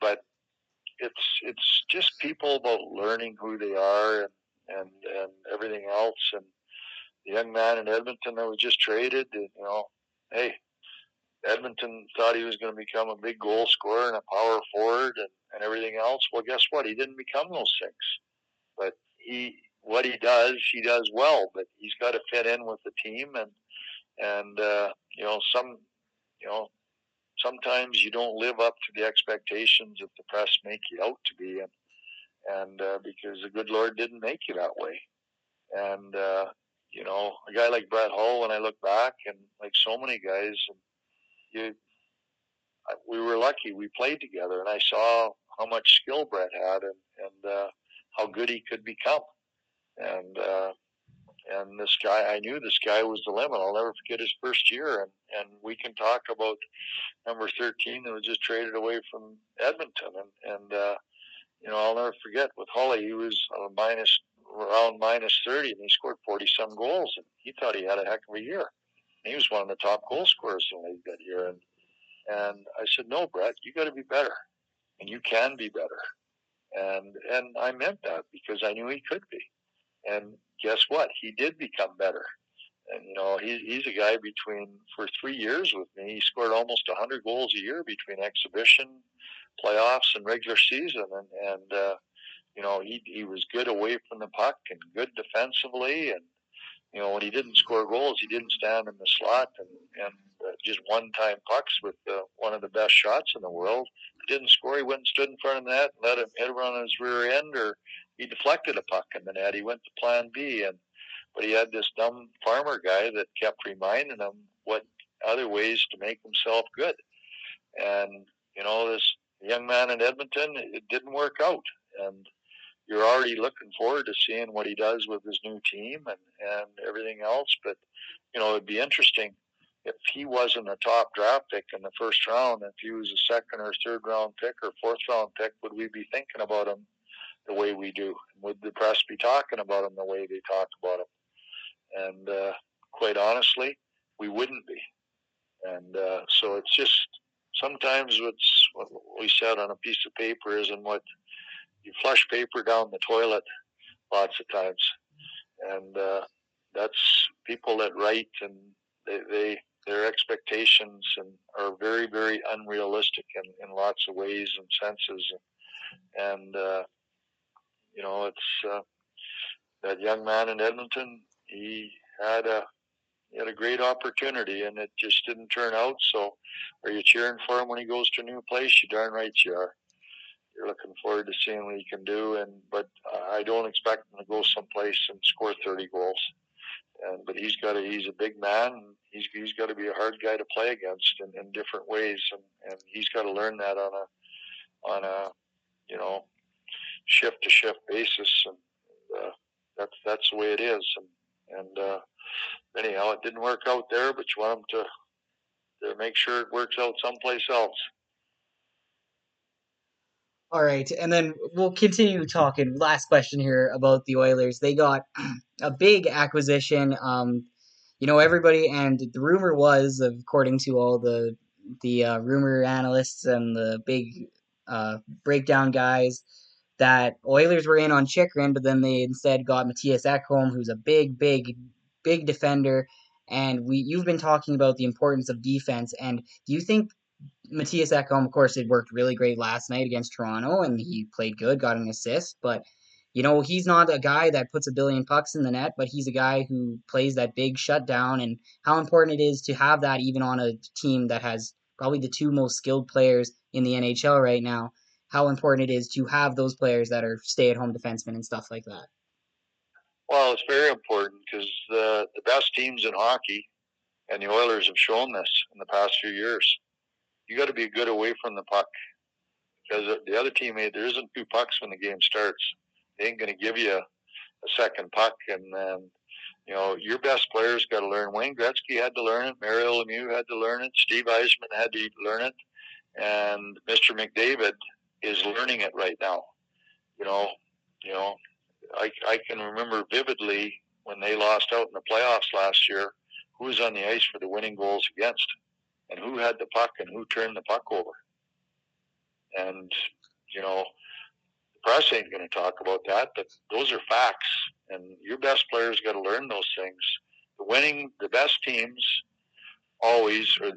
but it's it's just people about learning who they are and and and everything else. And the young man in Edmonton that was just traded, you know, hey, Edmonton thought he was going to become a big goal scorer and a power forward and, and everything else. Well, guess what? He didn't become those things. But he what he does, he does well, but he's got to fit in with the team, and and uh, you know some, you know, sometimes you don't live up to the expectations that the press make you out to be, and and uh, because the good Lord didn't make you that way, and uh, you know, a guy like Brett Hull, when I look back, and like so many guys, and you, we were lucky. We played together, and I saw how much skill Brett had, and and uh, how good he could become and uh, and this guy, I knew this guy was the limit. I'll never forget his first year, and and we can talk about number thirteen that was just traded away from Edmonton, and and uh, you know I'll never forget with Holly, he was minus around minus thirty, and he scored forty some goals, and he thought he had a heck of a year. He was one of the top goal scorers in the league that year, and and I said, no, Brett, you got to be better, and you can be better, and and I meant that because I knew he could be and guess what? He did become better. And, you know, he, he's a guy between, for three years with me, he scored almost a 100 goals a year between exhibition, playoffs, and regular season. And, and uh, you know, he, he was good away from the puck and good defensively. And, you know, when he didn't score goals, he didn't stand in the slot and, and uh, just one time pucks with uh, one of the best shots in the world. He didn't score, he went and stood in front of the net and let him hit around on his rear end or he deflected a puck in the net. He went to Plan B, and but he had this dumb farmer guy that kept reminding him what other ways to make himself good. And you know, this young man in Edmonton, it didn't work out, and you're already looking forward to seeing what he does with his new team and and everything else. But you know, it'd be interesting if he wasn't a top draft pick in the first round, if he was a second or third round pick or fourth round pick, would we be thinking about him the way we do? Would the press be talking about him the way they talk about him? And uh, quite honestly, we wouldn't be. And uh, so it's just sometimes what's what we said on a piece of paper isn't what you flush paper down the toilet lots of times. And uh, that's people that write and they, they their expectations and are very very unrealistic in, in lots of ways and senses and, and uh, you know, it's uh, that young man in Edmonton. He had a he had a great opportunity, and it just didn't turn out. So, are you cheering for him when he goes to a new place? You darn right you are. You're looking forward to seeing what he can do, and but I don't expect him to go someplace and score 30 goals. And but he's got a he's a big man. And he's he's got to be a hard guy to play against in, in different ways, and and he's got to learn that on a on a you know shift to shift basis, and uh, that's that's the way it is. And, and uh, anyhow, it didn't work out there, but you want them to to make sure it works out someplace else. All right, and then we'll continue talking. Last question here about the Oilers. They got a big acquisition. Um, you know, everybody, and the rumor was, according to all the the uh, rumor analysts and the big uh, breakdown guys, that Oilers were in on Chychrun, but then they instead got Mattias Ekholm, who's a big, big, big defender. And we, you've been talking about the importance of defense. And do you think Mattias Ekholm, of course, it worked really great last night against Toronto, and he played good, got an assist. But you know, he's not a guy that puts a billion pucks in the net, but he's a guy who plays that big shutdown. And how important it is to have that even on a team that has probably the two most skilled players in the NHL right now how important it is to have those players that are stay at home defensemen and stuff like that. Well, it's very important because the the best teams in hockey, and the Oilers have shown this in the past few years. You got to be good away from the puck because the other teammate there isn't two pucks when the game starts. They ain't going to give you a, second puck, and then you know your best players got to learn. Wayne Gretzky had to learn it. Mario Lemieux had to learn it. Steve Yzerman had to learn it, and Mr. McDavid is learning it right now. You know, you know, I I can remember vividly when they lost out in the playoffs last year. Who was on the ice for the winning goals against, and who had the puck and who turned the puck over. And you know, the press ain't going to talk about that, but those are facts. And your best players got to learn those things. The winning, the best teams always are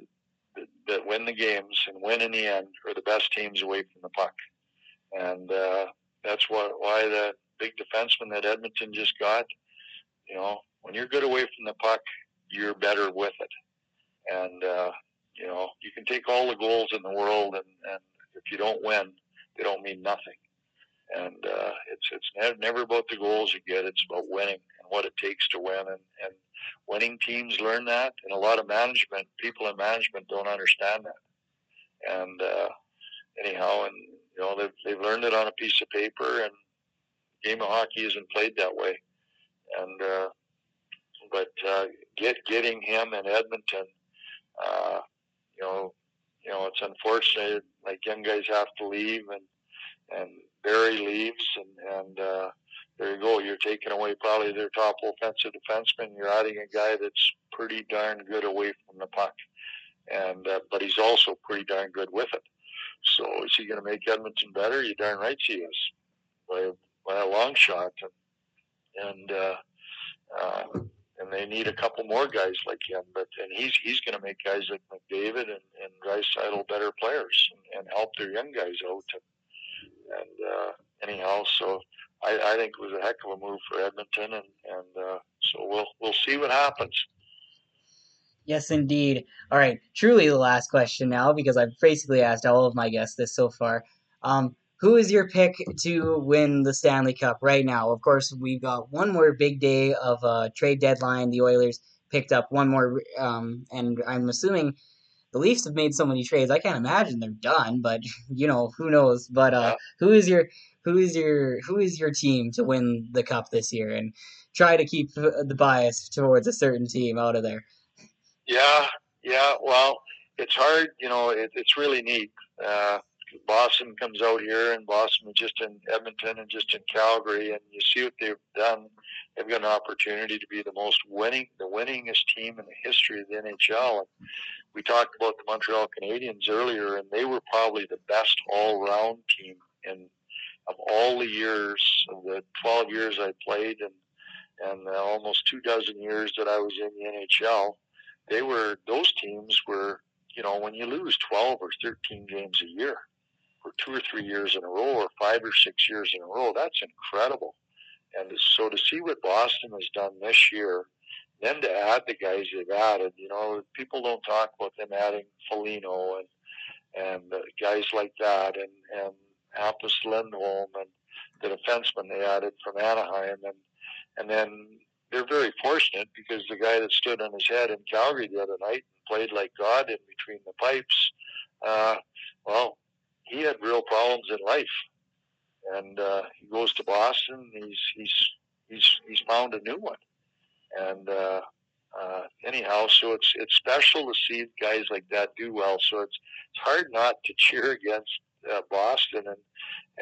that win the games and win in the end are the best teams away from the puck. And uh, that's what, why the big defenseman that Edmonton just got, you know, when you're good away from the puck, you're better with it. And, uh, you know, you can take all the goals in the world, and, and if you don't win, they don't mean nothing. And uh, it's it's never about the goals you get; it's about winning and what it takes to win. And, and winning teams learn that, and a lot of management people in management don't understand that. And uh, anyhow, and you know they've they've learned it on a piece of paper, and game of hockey isn't played that way. And uh, but uh, get getting him in Edmonton, uh, you know, you know it's unfortunate. Like young guys have to leave, and and Barrie leaves, and and uh, there you go. You're taking away probably their top offensive defenseman. You're adding a guy that's pretty darn good away from the puck, and uh, but he's also pretty darn good with it. So is he going to make Edmonton better? You darn right he is, by by a long shot. And, and uh, uh, and they need a couple more guys like him. But and he's he's going to make guys like McDavid and and Draisaitl better players and, and help their young guys out. And, and uh, anyhow, so I, I think it was a heck of a move for Edmonton, and and uh, so we'll we'll see what happens. Yes, indeed. All right, truly the last question now because I've basically asked all of my guests this so far. Um, who is your pick to win the Stanley Cup right now? Of course, we've got one more big day of uh, trade deadline. The Oilers picked up one more, um, and I'm assuming the Leafs have made so many trades. I can't imagine they're done, but you know who knows. But uh, who is your who is your who is your team to win the cup this year? And try to keep the bias towards a certain team out of there. Yeah, yeah. Well, it's hard. You know, it, it's really neat. Uh, Boston comes out here, and Boston just in Edmonton and just in Calgary, and you see what they've done. They've got an opportunity to be the most winning, the winningest team in the history of the NHL. And we talked about the Montreal Canadiens earlier, and they were probably the best all-round team in of all the years of the 12 years I played and and uh, almost two dozen years that I was in the NHL. They were those teams were you know when you lose 12 or 13 games a year for two or three years in a row or five or six years in a row, that's incredible. And so to see what Boston has done this year then to add the guys they've added, you know, people don't talk about them adding Foligno and and guys like that, and and Hampus Lindholm and the defenseman they added from Anaheim, and and then they're very fortunate because the guy that stood on his head in Calgary the other night and played like God in between the pipes, uh, well, he had real problems in life, and uh, he goes to Boston. He's he's he's he's found a new one and uh, uh, anyhow, so it's it's special to see guys like that do well. So it's it's hard not to cheer against uh, Boston and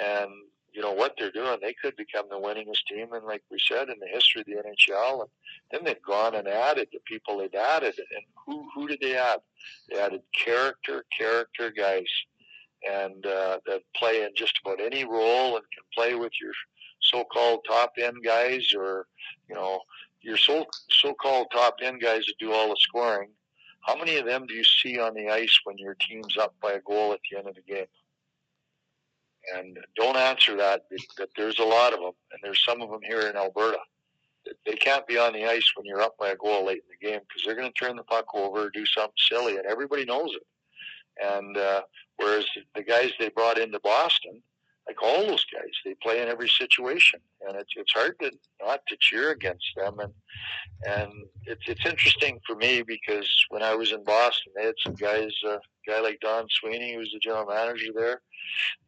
and you know what they're doing. They could become the winningest team, and like we said, in the history of the NHL. And then they've gone and added the people they've added, and who who did they add? They added character, character guys, and uh, that play in just about any role and can play with your so-called top end guys or you know your so so-called top end guys that do all the scoring, how many of them do you see on the ice when your team's up by a goal at the end of the game? And don't answer that. That there's a lot of them, and there's some of them here in Alberta. They can't be on the ice when you're up by a goal late in the game because they're going to turn the puck over or do something silly, and everybody knows it. And uh, whereas the guys they brought into Boston, like all those guys, they play in every situation, and it's it's hard to not to cheer against them. And and it's it's interesting for me because when I was in Boston, they had some guys, uh, a guy like Don Sweeney, who was the general manager there.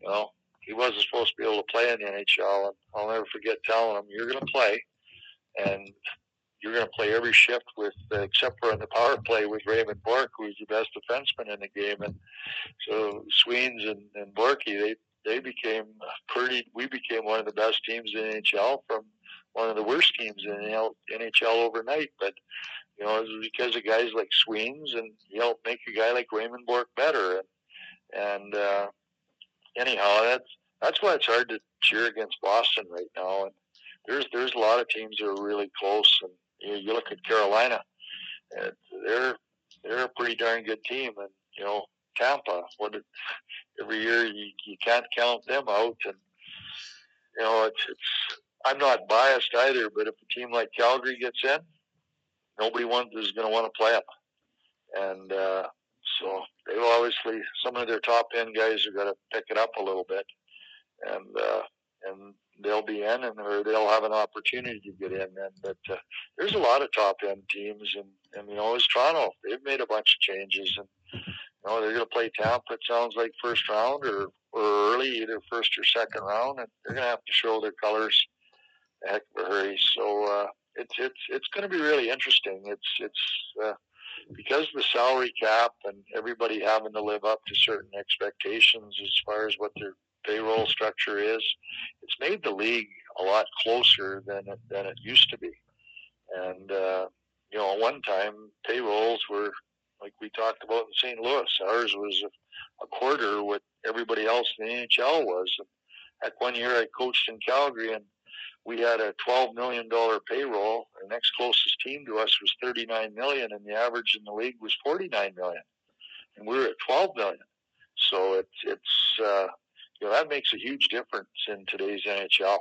You know, he wasn't supposed to be able to play in the NHL, and I'll never forget telling him, "You're going to play, and you're going to play every shift with, uh, except for on the power play with Raymond Bourque, who's the best defenseman in the game. And so Sweens and, and Borky, they they became pretty. We became one of the best teams in NHL from one of the worst teams in NHL overnight. But you know, it was because of guys like Sweens, and he helped make a guy like Raymond Bourque better. And, and uh, anyhow, that's that's why it's hard to cheer against Boston right now. And there's there's a lot of teams that are really close, and you, you look at Carolina, and they're they're a pretty darn good team, and you know Tampa. What it, every year you you can't count them out, and you know it's it's. I'm not biased either, but if a team like Calgary gets in, nobody wants is going to want to play them, and uh, so they've obviously some of their top end guys are going to pick it up a little bit, and uh, and they'll be in and or they'll have an opportunity to get in. And but uh, there's a lot of top end teams, and and you know, as Toronto, they've made a bunch of changes, and you know, they're going to play Tampa. It sounds like first round or or early, either first or second round, and they're going to have to show their colors a heck of a hurry. So uh, it's it's it's going to be really interesting. It's it's. Uh, because of the salary cap and everybody having to live up to certain expectations as far as what their payroll structure is, it's made the league a lot closer than it, than it used to be. And uh, you know, one time payrolls were like we talked about in St. Louis. Ours was a, a quarter what everybody else in the NHL was. And heck, one year I coached in Calgary and we had a $12 million payroll. The next closest team to us was 39 million, and the average in the league was 49 million, and we were at 12 million. So it's it's uh, you know that makes a huge difference in today's NHL,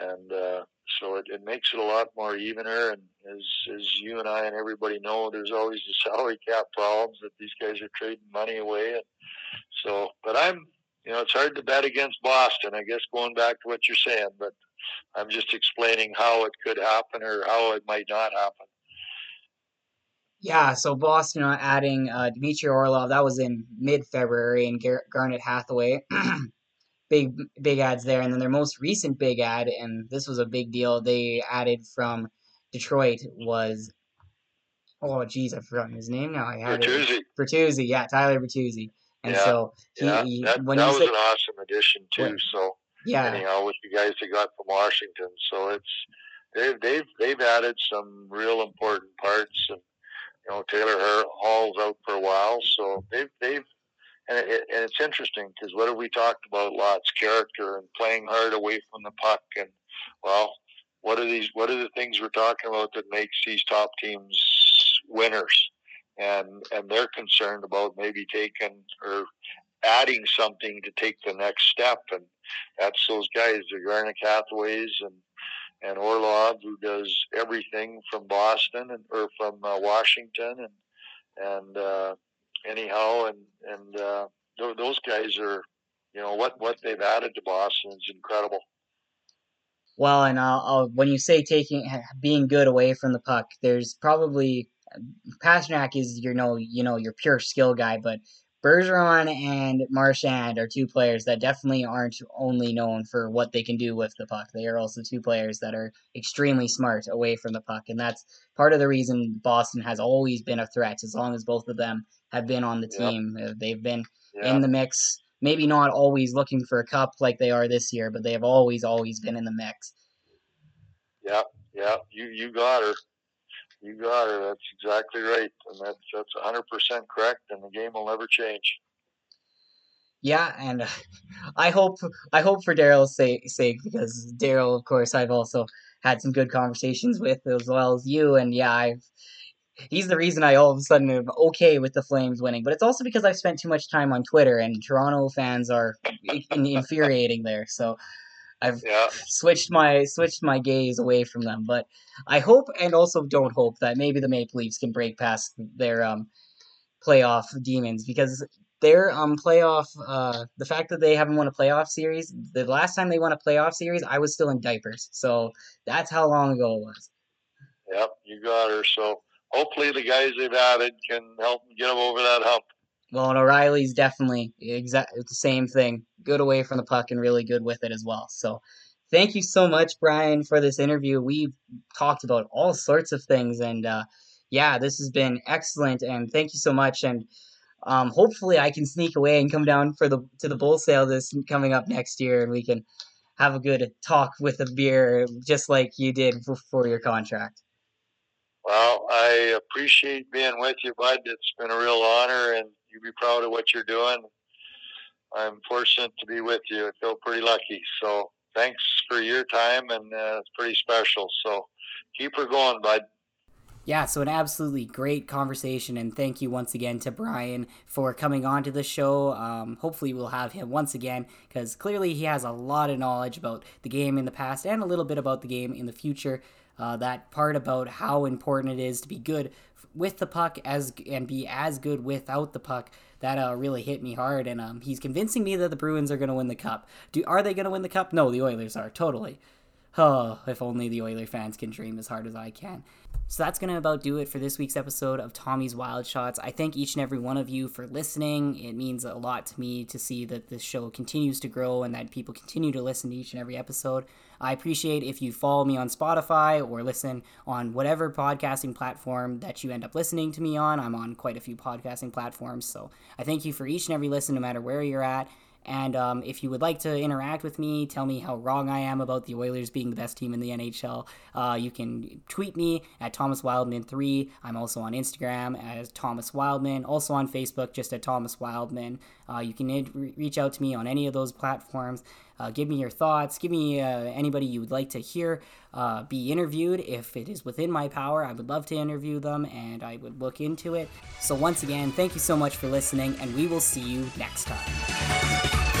and uh, so it, it makes it a lot more evener. And as as you and I and everybody know, there's always the salary cap problems that these guys are trading money away. And so, but I'm you know it's hard to bet against Boston. I guess going back to what you're saying, but I'm just explaining how it could happen or how it might not happen. Yeah, so Boston uh, adding uh, Dmitry Orlov, that was in mid February, and Gar- Garnet Hathaway. big big ads there. And then their most recent big ad, and this was a big deal, they added from Detroit was oh geez, I've forgotten his name now. I had Bertuzzi. it. Bertuzzi, yeah, Tyler Bertuzzi. And Yeah, so he, Yeah, he- that, when that was say, an awesome addition too. When- so yeah, anyhow, with the guys they got from Washington, so it's they've they've they've added some real important parts, and you know Taylor Hall's out for a while, so they've they've and, it, and it's interesting because what have we talked about? Lots character and playing hard away from the puck, and well, what are these what are the things we're talking about that makes these top teams winners? And and they're concerned about maybe taking or adding something to take the next step, and that's those guys, the Garnet Hathaways and and Orlov, who does everything from Boston and or from uh, Washington, and and uh, anyhow, and and uh, th- those guys are, you know, what what they've added to Boston is incredible. Well, and I'll, I'll, when you say taking being good away from the puck, there's probably Pastrnak is you know you know your pure skill guy, but Bergeron and Marchand are two players that definitely aren't only known for what they can do with the puck. They are also two players that are extremely smart away from the puck, and that's part of the reason Boston has always been a threat. As long as both of them have been on the team, Uh, they've been Yeah, in the mix. Maybe not always looking for a cup like they are this year, but they have always, always been in the mix. yeah, yeah. You you got her. You got her. That's exactly right, and that's that's 100 percent correct. And the game will never change. Yeah, and I hope I hope for Darryl's sake, sake because Daryl, of course, I've also had some good conversations with as well as you, and yeah, I've he's the reason I all of a sudden am okay with the Flames winning. But it's also because I've spent too much time on Twitter, and Toronto fans are infuriating there. So I've Yeah, switched my switched my gaze away from them. But I hope and also don't hope that maybe the Maple Leafs can break past their um, playoff demons because their um playoff uh the fact that they haven't won a playoff series the last time they won a playoff series i was still in diapers. So that's how long ago it was. Yep you got her. So hopefully the guys they've added can help get them over that hump well and o'reilly's definitely exact the same thing good away from the puck and really good with it as well so thank you so much brian for this interview we've talked about all sorts of things and uh yeah this has been excellent and thank you so much and um, hopefully I can sneak away and come down for the to the bull sale this coming up next year, and we can have a good talk with a beer, just like you did before your contract. Well, I appreciate being with you, bud. It's been a real honor, and you be proud of what you're doing. I'm fortunate to be with you. I feel pretty lucky. So thanks for your time, and uh, it's pretty special. So keep her going, bud. Yeah, so an absolutely great conversation, and thank you once again to Brian for coming on to the show. Um, hopefully, we'll have him once again because clearly he has a lot of knowledge about the game in the past and a little bit about the game in the future. Uh, that part about how important it is to be good with the puck as and be as good without the puck that uh, really hit me hard. And um, he's convincing me that the Bruins are going to win the cup. Do are they going to win the cup? No, the Oilers are totally. Oh, if only the Oiler fans can dream as hard as I can. So that's going to about do it for this week's episode of Tommy's Wild Shots. I thank each and every one of you for listening. It means a lot to me to see that this show continues to grow and that people continue to listen to each and every episode. I appreciate if you follow me on Spotify or listen on whatever podcasting platform that you end up listening to me on. I'm on quite a few podcasting platforms, so I thank you for each and every listen, no matter where you're at. And um, if you would like to interact with me, tell me how wrong I am about the Oilers being the best team in the NHL, uh, you can tweet me at Thomas Wildman3. I'm also on Instagram as Thomas Wildman, also on Facebook just at Thomas Wildman. Uh, you can re- reach out to me on any of those platforms. Uh, give me your thoughts. Give me uh, anybody you would like to hear uh, be interviewed. If it is within my power, I would love to interview them and I would look into it. So, once again, thank you so much for listening, and we will see you next time.